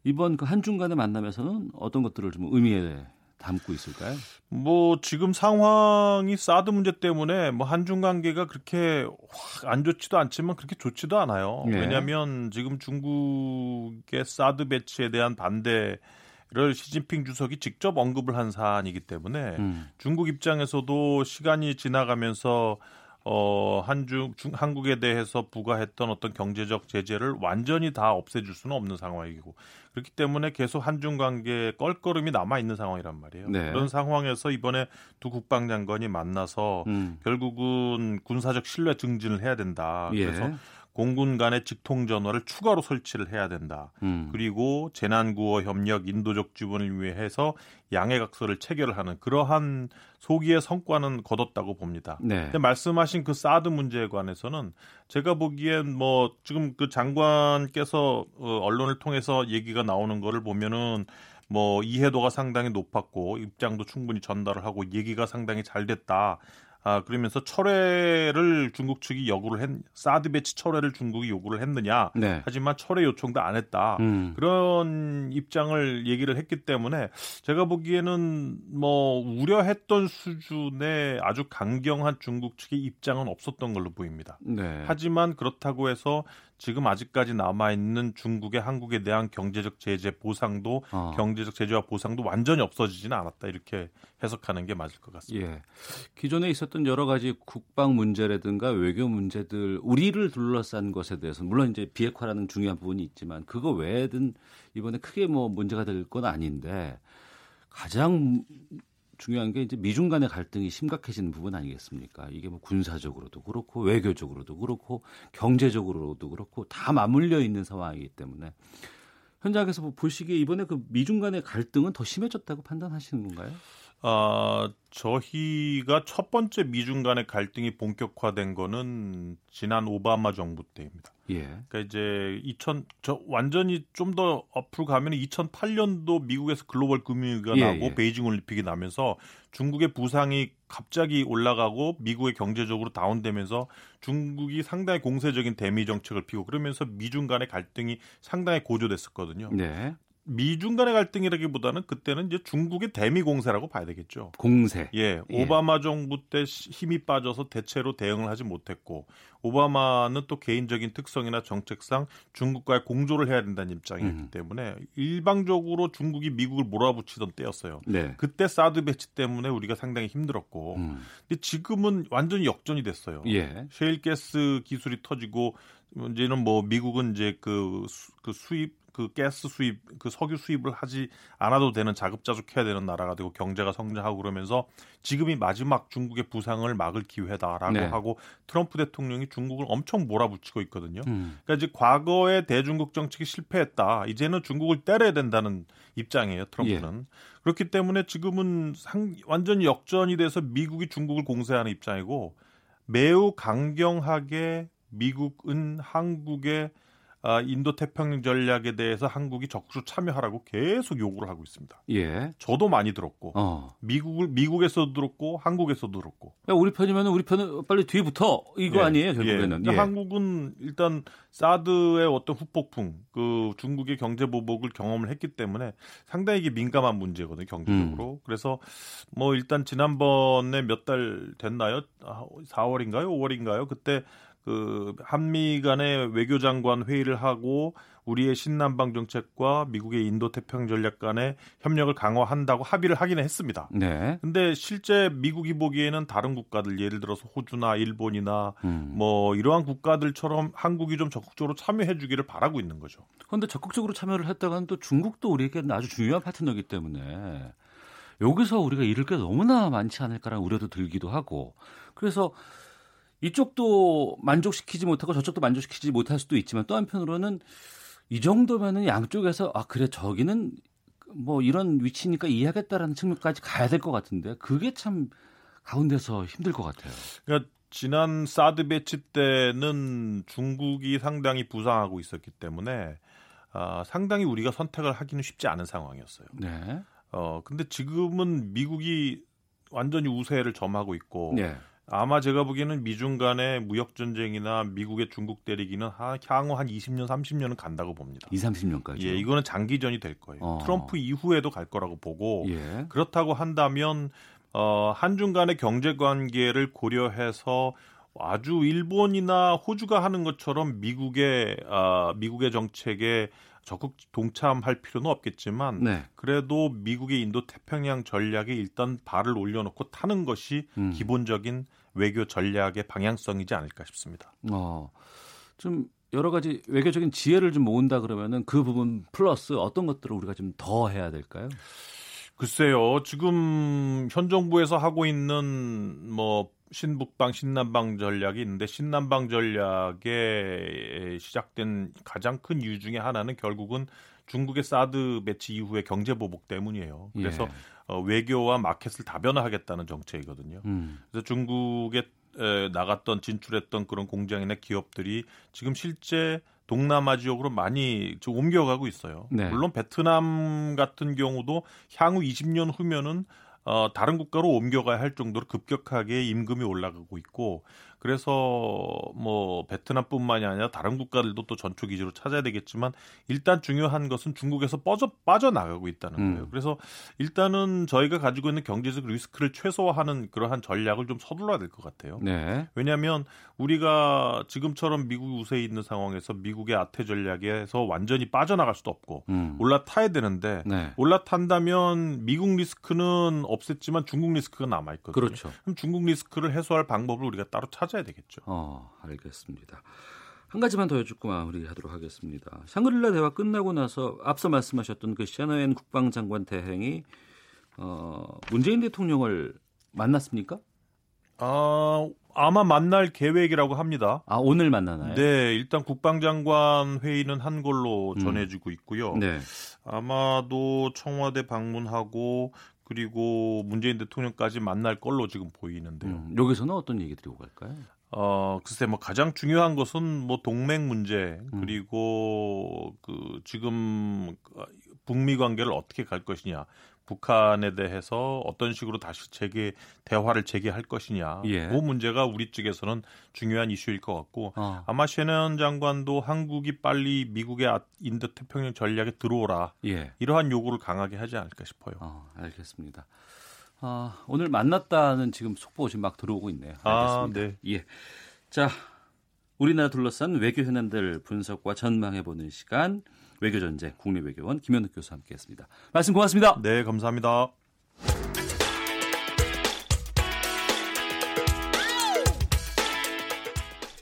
이번 그 한중 간의 만남에서는 어떤 것들을 좀 의미에 담고 있을까요? 뭐 지금 상황이 사드 문제 때문에 뭐 한중 관계가 그렇게 확 안 좋지도 않지만 그렇게 좋지도 않아요. 네. 왜냐하면 지금 중국의 사드 배치에 대한 반대 를 시진핑 주석이 직접 언급을 한 사안이기 때문에 음. 중국 입장에서도 시간이 지나가면서 어 한중 중, 한국에 대해서 부과했던 어떤 경제적 제재를 완전히 다 없애줄 수는 없는 상황이고 그렇기 때문에 계속 한중 관계 껄끄름이 남아 있는 상황이란 말이에요. 네. 그런 상황에서 이번에 두 국방장관이 만나서 음. 결국은 군사적 신뢰 증진을 해야 된다. 예. 그래서 공군 간의 직통 전화를 추가로 설치를 해야 된다. 음. 그리고 재난 구호 협력, 인도적 지원을 위해서 양해각서를 체결을 하는 그러한 소기의 성과는 거뒀다고 봅니다. 네. 근데 말씀하신 그 사드 문제에 관해서는 제가 보기엔 뭐 지금 그 장관께서 어, 언론을 통해서 얘기가 나오는 거를 보면은 뭐 이해도가 상당히 높았고 입장도 충분히 전달을 하고 얘기가 상당히 잘 됐다. 아 그러면서 철회를 중국 측이 요구를 했 사드 배치 철회를 중국이 요구를 했느냐 네. 하지만 철회 요청도 안 했다 음. 그런 입장을 얘기를 했기 때문에 제가 보기에는 뭐 우려했던 수준의 아주 강경한 중국 측의 입장은 없었던 걸로 보입니다. 네. 하지만 그렇다고 해서 지금 아직까지 남아 있는 중국의 한국에 대한 경제적 제재 보상도 어. 경제적 제재와 보상도 완전히 없어지지는 않았다 이렇게 해석하는 게 맞을 것 같습니다. 예. 기존에 있었던 여러 가지 국방 문제라든가 외교 문제들 우리를 둘러싼 것에 대해서 물론 이제 비핵화라는 중요한 부분이 있지만 그거 외에든 이번에 크게 뭐 문제가 될 건 아닌데 가장 중요한 게 이제 미중 간의 갈등이 심각해지는 부분 아니겠습니까? 이게 뭐 군사적으로도 그렇고 외교적으로도 그렇고 경제적으로도 그렇고 다 맞물려 있는 상황이기 때문에 현장에서 뭐 보시기에 이번에 그 미중 간의 갈등은 더 심해졌다고 판단하시는 건가요? 아, 저희가 첫 번째 미중 간의 갈등이 본격화된 거는 지난 오바마 정부 때입니다. 예. 그러니까 이제 2000, 저 완전히 좀 더 앞으로 가면 2008년도 미국에서 글로벌 금융위기가 예, 나고 예. 베이징 올림픽이 나면서 중국의 부상이 갑자기 올라가고 미국의 경제적으로 다운되면서 중국이 상당히 공세적인 대미 정책을 피고 그러면서 미중 간의 갈등이 상당히 고조됐었거든요. 네. 미중 간의 갈등이라기보다는 그때는 이제 중국의 대미 공세라고 봐야 되겠죠. 공세. 예, 예. 오바마 정부 때 시- 힘이 빠져서 대체로 대응을 하지 못했고 오바마는 또 개인적인 특성이나 정책상 중국과의 공조를 해야 된다는 입장이었기 음. 때문에 일방적으로 중국이 미국을 몰아붙이던 때였어요. 네. 그때 사드 배치 때문에 우리가 상당히 힘들었고 음. 근데 지금은 완전히 역전이 됐어요. 예. 셰일가스 기술이 터지고 이제는 뭐 미국은 이제 그, 수, 그 수입 그 가스 수입 그 석유 수입을 하지 않아도 되는 자급자족해야 되는 나라가 되고 경제가 성장하고 그러면서 지금이 마지막 중국의 부상을 막을 기회다라고 네. 하고 트럼프 대통령이 중국을 엄청 몰아붙이고 있거든요. 음. 그러니까 이제 과거의 대중국 정책이 실패했다. 이제는 중국을 때려야 된다는 입장이에요. 트럼프는. 예. 그렇기 때문에 지금은 상, 완전히 역전이 돼서 미국이 중국을 공세하는 입장이고 매우 강경하게 미국은 한국의 아, 인도 태평양 전략에 대해서 한국이 적극적으로 참여하라고 계속 요구를 하고 있습니다. 예. 저도 많이 들었고 어. 미국을 미국에서도 들었고 한국에서도 들었고 야, 우리 편이면 우리 편은 빨리 뒤에 붙어. 이거 예, 아니에요, 결국에는. 근데 예. 한국은 일단 사드의 어떤 후폭풍, 그 중국의 경제 보복을 경험을 했기 때문에 상당히 민감한 문제거든요, 경제적으로. 음. 그래서 뭐 일단 지난번에 몇 달 됐나요? 아, 4월인가요? 5월인가요? 그때 그 한미 간의 외교장관 회의를 하고 우리의 신남방 정책과 미국의 인도 태평양 전략 간의 협력을 강화한다고 합의를 하기는 했습니다. 네. 근데 실제 미국이 보기에는 다른 국가들 예를 들어서 호주나 일본이나 음. 뭐 이러한 국가들처럼 한국이 좀 적극적으로 참여해 주기를 바라고 있는 거죠. 그런데 적극적으로 참여를 했다가는 또 중국도 우리에게는 아주 중요한 파트너이기 때문에 여기서 우리가 잃을 게 너무나 많지 않을까라는 우려도 들기도 하고 그래서 이쪽도 만족시키지 못하고 저쪽도 만족시키지 못할 수도 있지만 또 한편으로는 이 정도면은 양쪽에서 아 그래 저기는 뭐 이런 위치니까 이해하겠다라는 측면까지 가야 될 것 같은데 그게 참 가운데서 힘들 것 같아요. 그러니까 지난 사드 배치 때는 중국이 상당히 부상하고 있었기 때문에 아, 상당히 우리가 선택을 하기는 쉽지 않은 상황이었어요. 네. 어 근데 지금은 미국이 완전히 우세를 점하고 있고 네. 아마 제가 보기에는 미중 간의 무역 전쟁이나 미국의 중국 때리기는 하- 향후 한 20년, 30년은 간다고 봅니다. 2, 30년까지. 예, 이거는 장기전이 될 거예요. 어. 트럼프 이후에도 갈 거라고 보고 예. 그렇다고 한다면 어, 한중 간의 경제 관계를 고려해서 아주 일본이나 호주가 하는 것처럼 미국의 아, 미국의 정책에 적극 동참할 필요는 없겠지만 네. 그래도 미국의 인도 태평양 전략에 일단 발을 올려놓고 타는 것이 음. 기본적인 외교 전략의 방향성이지 않을까 싶습니다. 어, 좀 여러 가지 외교적인 지혜를 좀 모은다 그러면은 그 부분 플러스 어떤 것들을 우리가 좀 더 해야 될까요? 글쎄요, 지금 현 정부에서 하고 있는 뭐 신북방, 신남방 전략이 있는데 신남방 전략에 시작된 가장 큰 이유 중에 하나는 결국은 중국의 사드 배치 이후의 경제 보복 때문이에요. 그래서 예. 어, 외교와 마켓을 다변화하겠다는 정책이거든요. 음. 그래서 중국에 에, 나갔던 진출했던 그런 공장이나 기업들이 지금 실제 동남아 지역으로 많이 좀 옮겨가고 있어요. 네. 물론 베트남 같은 경우도 향후 20년 후면은 어, 다른 국가로 옮겨가야 할 정도로 급격하게 임금이 올라가고 있고 그래서 뭐 베트남뿐만이 아니라 다른 국가들도 또 전초 기지로 찾아야 되겠지만 일단 중요한 것은 중국에서 빠져 빠져나가고 있다는 음. 거예요. 그래서 일단은 저희가 가지고 있는 경제적 리스크를 최소화하는 그러한 전략을 좀 서둘러야 될 것 같아요. 네. 왜냐하면 우리가 지금처럼 미국 우세에 있는 상황에서 미국의 아태 전략에서 완전히 빠져나갈 수도 없고 음. 올라타야 되는데 네. 올라탄다면 미국 리스크는 없앴지만 중국 리스크가 남아 있거든요. 그렇죠. 그럼 중국 리스크를 해소할 방법을 우리가 따로 찾아 야 되겠죠. 어, 알겠습니다. 한 가지만 더 여쭙고 마무리하도록 하겠습니다. 샹그릴라 대화 끝나고 나서 앞서 말씀하셨던 그 샤너엔 국방장관 대행이 어, 문재인 대통령을 만났습니까? 아, 아마 만날 계획이라고 합니다. 아 오늘 만나나요? 네, 일단 국방장관 회의는 한 걸로 음. 전해지고 있고요. 네. 아마도 청와대 방문하고 그리고 문재인 대통령까지 만날 걸로 지금 보이는데요. 음, 여기서는 어떤 얘기들이 오갈까요? 어, 글쎄 뭐 가장 중요한 것은 뭐 동맹 문제 음. 그리고 그 지금 북미 관계를 어떻게 갈 것이냐. 북한에 대해서 어떤 식으로 다시 재개 대화를 재개할 것이냐. 예. 그 문제가 우리 측에서는 중요한 이슈일 것 같고 어. 아마 셰넌 장관도 한국이 빨리 미국의 아- 인도 태평양 전략에 들어오라. 예. 이러한 요구를 강하게 하지 않을까 싶어요. 어, 알겠습니다. 아, 오늘 만났다는 지금 속보 지금 막 들어오고 있네요. 아, 알겠습니다. 네. 예. 자, 우리나라 둘러싼 외교 현안들 분석과 전망해보는 시간 외교전쟁 국립외교원 김현욱 교수와 함께했습니다. 말씀 고맙습니다. 네, 감사합니다.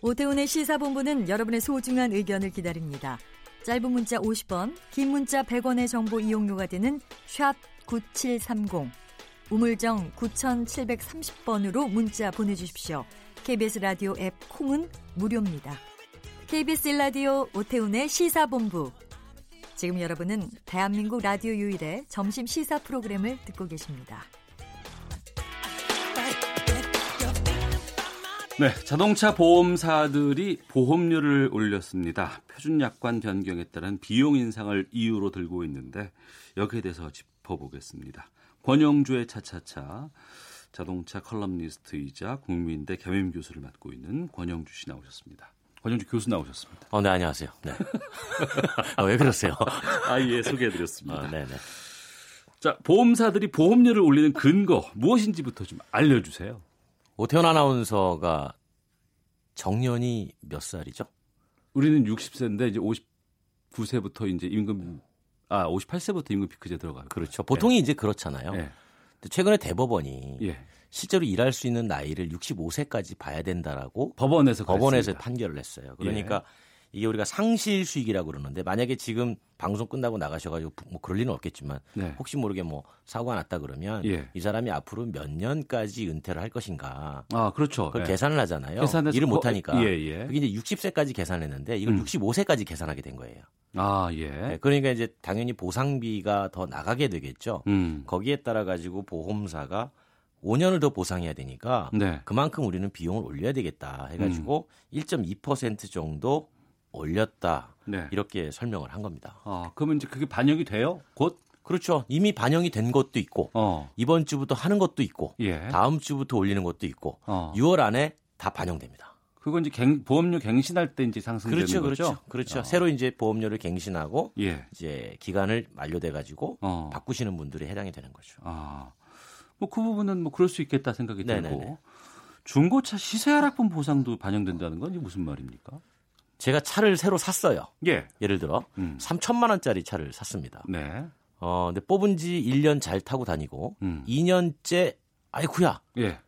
오태훈의 시사본부는 여러분의 소중한 의견을 기다립니다. 짧은 문자 50원, 긴 문자 100원의 정보 이용료가 되는 샵 9730, 우물정 9730번으로 문자 보내주십시오. KBS 라디오 앱 콩은 무료입니다. KBS 라디오 오태훈의 시사본부. 지금 여러분은 대한민국 라디오 유일의 점심 시사 프로그램을 듣고 계십니다. 네, 자동차 보험사들이 보험료를 올렸습니다. 표준 약관 변경에 따른 비용 인상을 이유로 들고 있는데 여기에 대해서 짚어보겠습니다. 권영주의 차차차 자동차 컬럼니스트이자 국민대 겸임 교수를 맡고 있는 권영주 씨 나오셨습니다. 권영주 교수 나오셨습니다. 어, 네, 안녕하세요. 네. 어, [laughs] 왜 그러세요? [laughs] 아, 예, 소개해드렸습니다. 어, 네네. 자, 보험사들이 보험료를 올리는 근거 무엇인지부터 좀 알려주세요. 오태원 아나운서가 정년이 몇 살이죠? 우리는 60세인데 이제 59세부터 이제 임금 아 58세부터 임금 피크제 들어가요. 그렇죠. 보통이 이제 그렇잖아요. 네. 최근에 대법원이 예. 실제로 일할 수 있는 나이를 65세까지 봐야 된다라고 법원에서 법원에서 그랬습니다. 판결을 했어요. 그러니까 이게 우리가 상실 수익이라고 그러는데 만약에 지금 방송 끝나고 나가셔가지고 뭐 그럴 리는 없겠지만 네. 혹시 모르게 뭐 사고가 났다 그러면 예. 이 사람이 앞으로 몇 년까지 은퇴를 할 것인가 아 그렇죠. 그걸 예. 계산을 하잖아요. 계산해서 일을 거- 못 하니까. 예, 예. 그게 이제 60세까지 계산했는데 이걸 음. 65세까지 계산하게 된 거예요. 아 예. 네, 그러니까 이제 당연히 보상비가 더 나가게 되겠죠. 음. 거기에 따라 가지고 보험사가 5년을 더 보상해야 되니까 네. 그만큼 우리는 비용을 올려야 되겠다 해가지고 음. 1.2% 정도 올렸다 네. 이렇게 설명을 한 겁니다. 아 그러면 이제 그게 반영이 돼요? 곧? 그렇죠. 이미 반영이 된 것도 있고 어. 이번 주부터 하는 것도 있고 예. 다음 주부터 올리는 것도 있고 어. 6월 안에 다 반영됩니다. 그건 이제 갱, 보험료 갱신할 때 이제 상승되는 그렇죠, 거죠. 그렇죠, 그렇죠. 어. 새로 이제 보험료를 갱신하고 예. 이제 기간을 만료돼 가지고 어. 바꾸시는 분들이 해당이 되는 거죠. 아. 뭐 그 부분은 뭐 그럴 수 있겠다 생각이 네네네. 들고. 중고차 시세 하락분 보상도 반영된다는 건 이게 무슨 말입니까? 제가 차를 새로 샀어요. 예. 예를 들어 음. 3천만 원짜리 차를 샀습니다. 네. 어, 근데 뽑은 지 1년 잘 타고 다니고 음. 2년째 아이쿠야 예.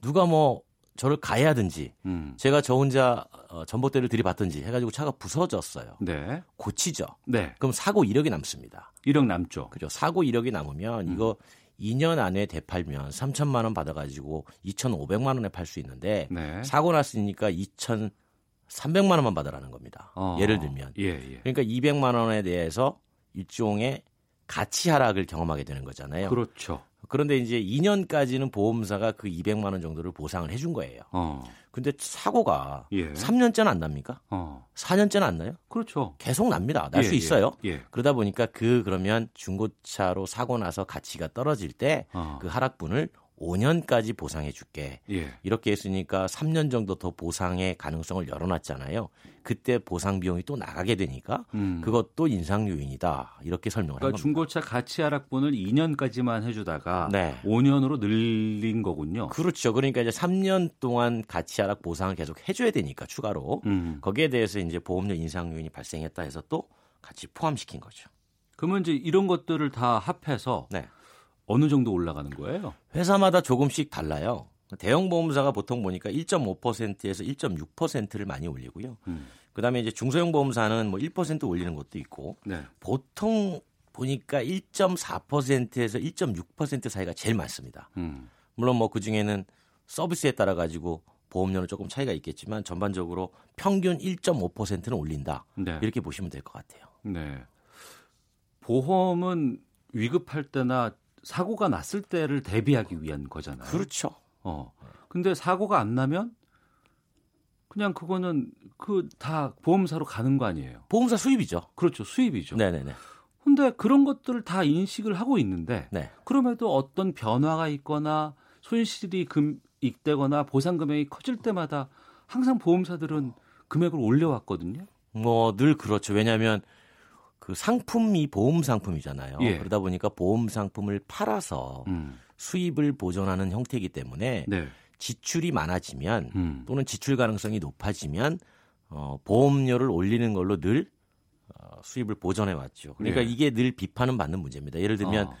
누가 뭐 저를 가해하든지 음. 제가 저 혼자 어, 전봇대를 들이받든지 해가지고 차가 부서졌어요. 네. 고치죠. 네. 그럼 사고 이력이 남습니다. 1억 남죠. 그죠. 사고 이력이 남으면 음. 이거 2년 안에 되팔면 3천만 원 받아가지고 2,500만 원에 팔 수 있는데 네. 사고 났으니까 2,300만 원만 받으라는 겁니다. 어. 예를 들면 예, 예. 그러니까 200만 원에 대해서 일종의 가치 하락을 경험하게 되는 거잖아요. 그렇죠. 그런데 이제 2년까지는 보험사가 그 200만 원 정도를 보상을 해준 거예요. 어. 근데 사고가 예. 3년째는 안 납니까? 어. 4년째는 안 나요? 그렇죠. 계속 납니다. 날수 예, 있어요. 예. 예. 그러다 보니까 그 그러면 중고차로 사고 나서 가치가 떨어질 때그 어. 하락분을 5년까지 보상해 줄게. 예. 이렇게 했으니까 3년 정도 더 보상의 가능성을 열어놨잖아요. 그때 보상 비용이 또 나가게 되니까 음. 그것도 인상 요인이다. 이렇게 설명을 한 그러니까. 중고차 가치 하락분을 2년까지만 해주다가 네. 5년으로 늘린 거군요. 그렇죠. 그러니까 이제 3년 동안 가치 하락 보상을 계속 해줘야 되니까 추가로 음. 거기에 대해서 이제 보험료 인상 요인이 발생했다 해서 또 같이 포함시킨 거죠. 그러면 이제 이런 것들을 다 합해서 네. 어느 정도 올라가는 거예요? 회사마다 조금씩 달라요. 대형 보험사가 보통 보니까 1.5%에서 1.6%를 많이 올리고요. 음. 그다음에 이제 중소형 보험사는 뭐 1% 올리는 것도 있고 네. 보통 보니까 1.4%에서 1.6% 사이가 제일 많습니다. 음. 물론 뭐 그 중에는 서비스에 따라 가지고 보험료는 조금 차이가 있겠지만 전반적으로 평균 1.5%는 올린다. 네. 이렇게 보시면 될 것 같아요. 네. 보험은 위급할 때나 사고가 났을 때를 대비하기 위한 거잖아요. 그렇죠. 어. 근데 사고가 안 나면 그냥 그거는 그 다 보험사로 가는 거 아니에요. 보험사 수입이죠. 그렇죠. 수입이죠. 네네네. 근데 그런 것들을 다 인식을 하고 있는데 네. 그럼에도 어떤 변화가 있거나 손실이 금 익되거나 보상 금액이 커질 때마다 항상 보험사들은 금액을 올려왔거든요. 뭐 늘 그렇죠. 왜냐하면 그 상품이 보험 상품이잖아요. 예. 그러다 보니까 보험 상품을 팔아서 음. 수입을 보존하는 형태이기 때문에 네. 지출이 많아지면 음. 또는 지출 가능성이 높아지면 어, 보험료를 올리는 걸로 늘 어, 수입을 보존해 왔죠. 그러니까 예. 이게 늘 비판은 받는 문제입니다. 예를 들면 어.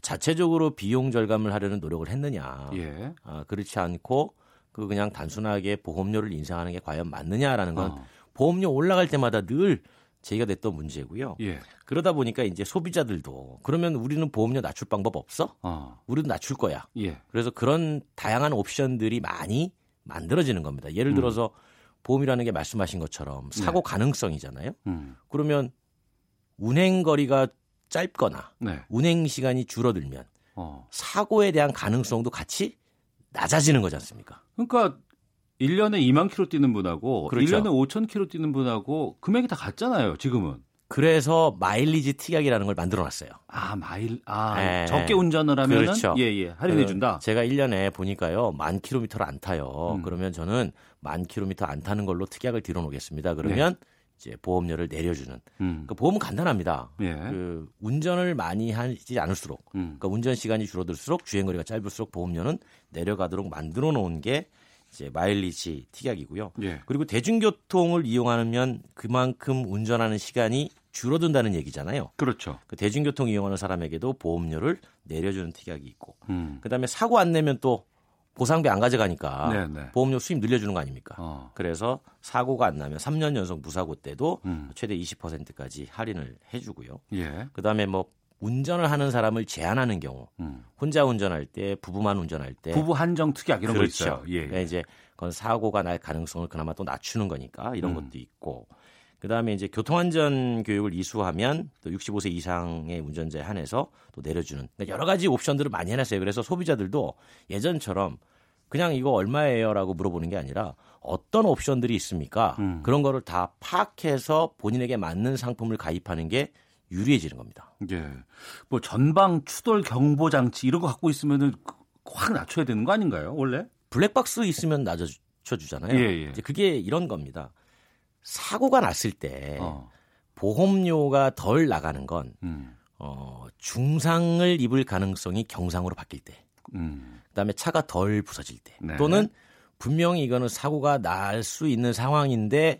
자체적으로 비용 절감을 하려는 노력을 했느냐. 예. 아, 그렇지 않고 그 그냥 단순하게 보험료를 인상하는 게 과연 맞느냐라는 건 어. 보험료 올라갈 때마다 늘 제기가 됐던 문제고요. 예. 그러다 보니까 이제 소비자들도 그러면 우리는 보험료 낮출 방법 없어? 어. 우리도 낮출 거야. 예. 그래서 그런 다양한 옵션들이 많이 만들어지는 겁니다. 음. 예를 들어서 보험이라는 게 말씀하신 것처럼 사고 가능성이잖아요. 음. 그러면 운행 거리가 짧거나 네. 운행 시간이 줄어들면 어. 사고에 대한 가능성도 같이 낮아지는 거지 않습니까? 그러니까 1년에 2만 킬로 뛰는 분하고 그렇죠. 1년에 5천 킬로 뛰는 분하고 금액이 다 같잖아요, 지금은. 그래서 마일리지 특약이라는 걸 만들어 놨어요. 아, 마일 아, 네. 적게 운전을 하면 그렇죠. 예, 예. 할인해 준다. 제가 1년에 보니까요. 만 킬로미터를 안 타요. 음. 그러면 저는 만 킬로미터 안 타는 걸로 특약을 들어 놓겠습니다. 그러면 이제 보험료를 내려주는. 음. 그 보험은 간단합니다. 예. 그 운전을 많이 하지 않을수록 음. 그러니까 운전 시간이 줄어들수록 주행 거리가 짧을수록 보험료는 내려가도록 만들어 놓은 게 이제 마일리지 특약이고요. 예. 그리고 대중교통을 이용하면 그만큼 운전하는 시간이 줄어든다는 얘기잖아요. 그렇죠. 그 대중교통 이용하는 사람에게도 보험료를 내려주는 특약이 있고, 음. 그다음에 사고 안 내면 또 보상비 안 가져가니까 네, 네. 보험료 수입 늘려주는 거 아닙니까? 어. 그래서 사고가 안 나면 3년 연속 무사고 때도 음. 최대 20%까지 할인을 해주고요. 예. 그다음에 뭐 운전을 하는 사람을 제한하는 경우, 음. 혼자 운전할 때, 부부만 운전할 때, 부부 한정 특약 이런 거 그렇죠. 있어요. 예. 그러니까 이제 그건 사고가 날 가능성을 그나마 또 낮추는 거니까 이런 음. 것도 있고. 그 다음에 이제 교통안전 교육을 이수하면 또 65세 이상의 운전자에 한해서 또 내려주는 그러니까 여러 가지 옵션들을 많이 해놨어요. 그래서 소비자들도 예전처럼 그냥 이거 얼마예요라고 물어보는 게 아니라 어떤 옵션들이 있습니까? 음. 그런 거를 다 파악해서 본인에게 맞는 상품을 가입하는 게 유리해지는 겁니다. 예. 뭐 전방 추돌 경보 장치 이런 거 갖고 있으면은 그- 확 낮춰야 되는 거 아닌가요? 원래? 블랙박스 있으면 낮춰 주잖아요. 예, 예. 이제 그게 이런 겁니다. 사고가 났을 때 어. 보험료가 덜 나가는 건 음. 어, 중상을 입을 가능성이 경상으로 바뀔 때, 음. 그다음에 차가 덜 부서질 때, 네. 또는 분명히 이거는 사고가 날 수 있는 상황인데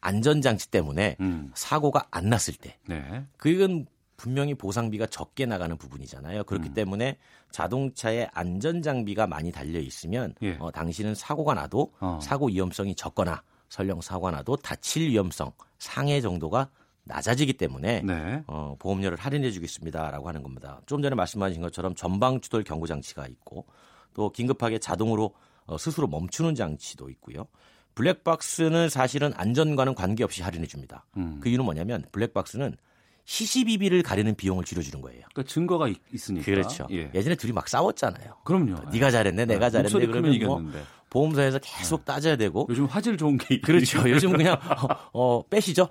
안전장치 때문에 음. 사고가 안 났을 때, 네. 그건 분명히 보상비가 적게 나가는 부분이잖아요. 그렇기 음. 때문에 자동차에 안전장비가 많이 달려 있으면 예. 어, 당신은 사고가 나도 어. 사고 위험성이 적거나 설령 사고가 나도 다칠 위험성 상해 정도가 낮아지기 때문에 네. 어, 보험료를 할인해 주겠습니다라고 하는 겁니다. 좀 전에 말씀하신 것처럼 전방 추돌 경고 장치가 있고 또 긴급하게 자동으로 어, 스스로 멈추는 장치도 있고요. 블랙박스는 사실은 안전과는 관계없이 할인해 줍니다. 음. 그 이유는 뭐냐면 블랙박스는 시시비비를 가리는 비용을 줄여주는 거예요. 그러니까 증거가 있, 으니까 그렇죠. 예. 예전에 둘이 막 싸웠잖아요. 그럼요. 네가 잘했네, 내가 네, 잘했네. 그러면 뭐 이겼는데. 보험사에서 계속 따져야 되고. 요즘 화질 좋은 게 있- 그렇죠. [laughs] 요즘 그냥 어, 어, 빼시죠. [laughs]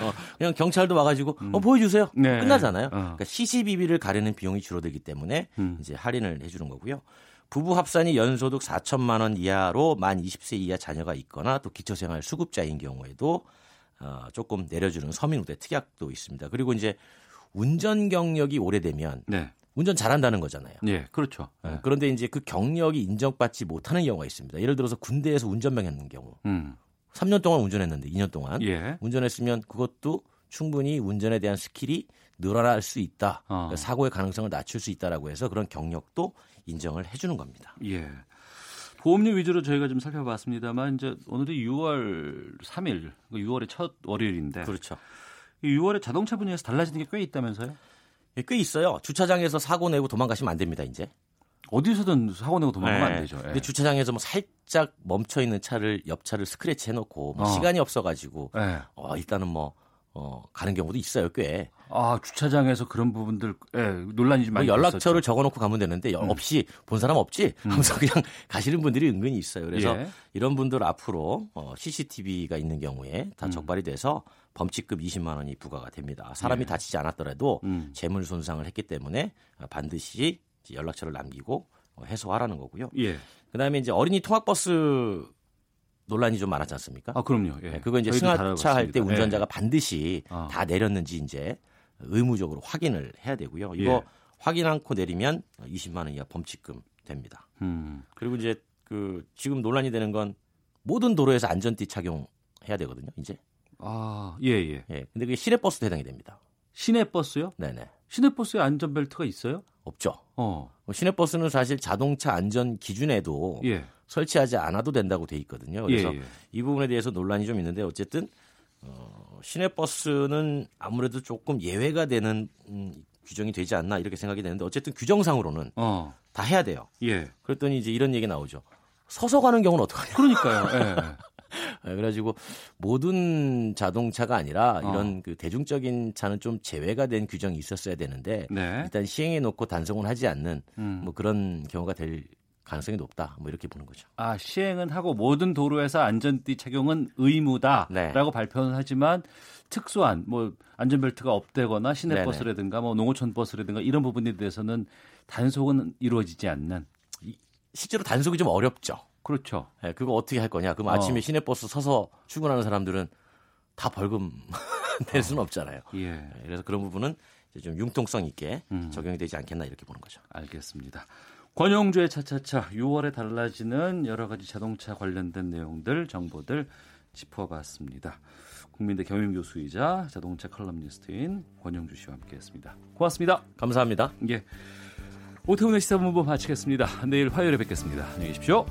어, 그냥 경찰도 와가지고 어, 보여주세요. 네. 끝나잖아요. 어. 그러니까 시시비비를 가리는 비용이 줄어들기 때문에 음. 이제 할인을 해주는 거고요. 부부 합산이 연소득 4천만 원 이하로 만 20세 이하 자녀가 있거나 또 기초생활 수급자인 경우에도 어, 조금 내려주는 서민우대 특약도 있습니다. 그리고 이제 운전 경력이 오래되면 네. 운전 잘한다는 거잖아요. 예, 그렇죠. 어, 예. 그런데 이제 그 경력이 인정받지 못하는 경우가 있습니다. 예를 들어서 군대에서 운전병 했는 경우. 음. 3년 동안 운전했는데 2년 동안 예. 운전했으면 그것도 충분히 운전에 대한 skill이 늘어날 수 있다. 어. 그러니까 사고의 가능성을 낮출 수 있다라고 해서 그런 경력도 인정을 해주는 겁니다. 예. 보험료 위주로 저희가 좀 살펴봤습니다만 이제 오늘이 6월 3일, 6월의 첫 월요일인데 그렇죠. 이 6월에 자동차 분야에서 달라지는 게 꽤 있다면서요? 예, 꽤 있어요. 주차장에서 사고 내고 도망가시면 안 됩니다. 이제. 어디서든 사고 내고 도망가면 네. 안 되죠. 예. 근데 주차장에서 뭐 살짝 멈춰 있는 차를 옆 차를 스크래치 해놓고 뭐 어. 시간이 없어가지고 예. 어, 일단은 뭐 어, 가는 경우도 있어요. 꽤. 아 주차장에서 그런 부분들 예, 논란이 좀뭐 많이 연락처를 있었죠. 적어 놓고 가면 되는데 여- 음. 없이 본 사람 없지 하면서 [laughs] 그냥 가시는 분들이 은근히 있어요. 그래서 예. 이런 분들 앞으로 어, CCTV가 있는 경우에 다 음. 적발이 돼서 범칙금 20만 원이 부과가 됩니다. 사람이 예. 다치지 않았더라도 음. 재물 손상을 했기 때문에 어, 반드시 연락처를 남기고 어, 해소하라는 거고요. 예. 그 다음에 이제 어린이 통학버스 논란이 좀 많았지 않습니까? 아 그럼요. 예. 네, 그거 이제 승하차 할때 다뤄봤습니다. 운전자가 예. 반드시 아. 다 내렸는지 이제 의무적으로 확인을 해야 되고요. 이거 예. 확인 않고 내리면 20만 원 이하 범칙금 됩니다. 음. 그리고 이제 그 지금 논란이 되는 건 모든 도로에서 안전띠 착용해야 되거든요. 이제. 아, 예, 예. 예. 근데 그게 시내 버스도 해당이 됩니다. 시내 버스요? 네네. 시내 버스에 안전벨트가 있어요? 없죠. 어. 뭐 시내 버스는 사실 자동차 안전 기준에도 예. 설치하지 않아도 된다고 돼 있거든요. 그래서 예, 예. 이 부분에 대해서 논란이 좀 있는데 어쨌든 어, 시내버스는 아무래도 조금 예외가 되는 음, 규정이 되지 않나 이렇게 생각이 되는데 어쨌든 규정상으로는 어. 다 해야 돼요. 예. 그랬더니 이제 이런 얘기 나오죠. 서서 가는 경우는 어떡하냐. 그러니까요. [laughs] 예. 예, 그래가지고 모든 자동차가 아니라 어. 이런 그 대중적인 차는 좀 제외가 된 규정이 있었어야 되는데 네. 일단 시행해 놓고 단속은 하지 않는 음. 뭐 그런 경우가 될 가능성이 높다. 뭐 이렇게 보는 거죠. 아, 시행은 하고 모든 도로에서 안전띠 착용은 의무다라고 네. 발표는 하지만 특수한 뭐 안전벨트가 없대거나. 시내버스라든가 뭐 농어촌 버스라든가 이런 부분에 대해서는 단속은 이루어지지 않는 실제로 단속이 좀 어렵죠. 그렇죠. 예, 그거 어떻게 할 거냐? 그럼 어. 아침에 시내버스 서서 출근하는 사람들은 다 벌금 [laughs] 낼 수는 없잖아요. 예. 예, 그래서 그런 부분은 이제 좀 융통성 있게 음. 적용이 되지 않겠나 이렇게 보는 거죠. 알겠습니다. 권영주의 차차차 6월에 달라지는 여러 가지 자동차 관련된 내용들 정보들 짚어봤습니다. 국민대 경영 교수이자 자동차 칼럼니스트인 권용주 씨와 함께했습니다. 고맙습니다. 감사합니다. 예. 오태훈의 시사본부 마치겠습니다. 내일 화요일에 뵙겠습니다. 안녕히 계십시오.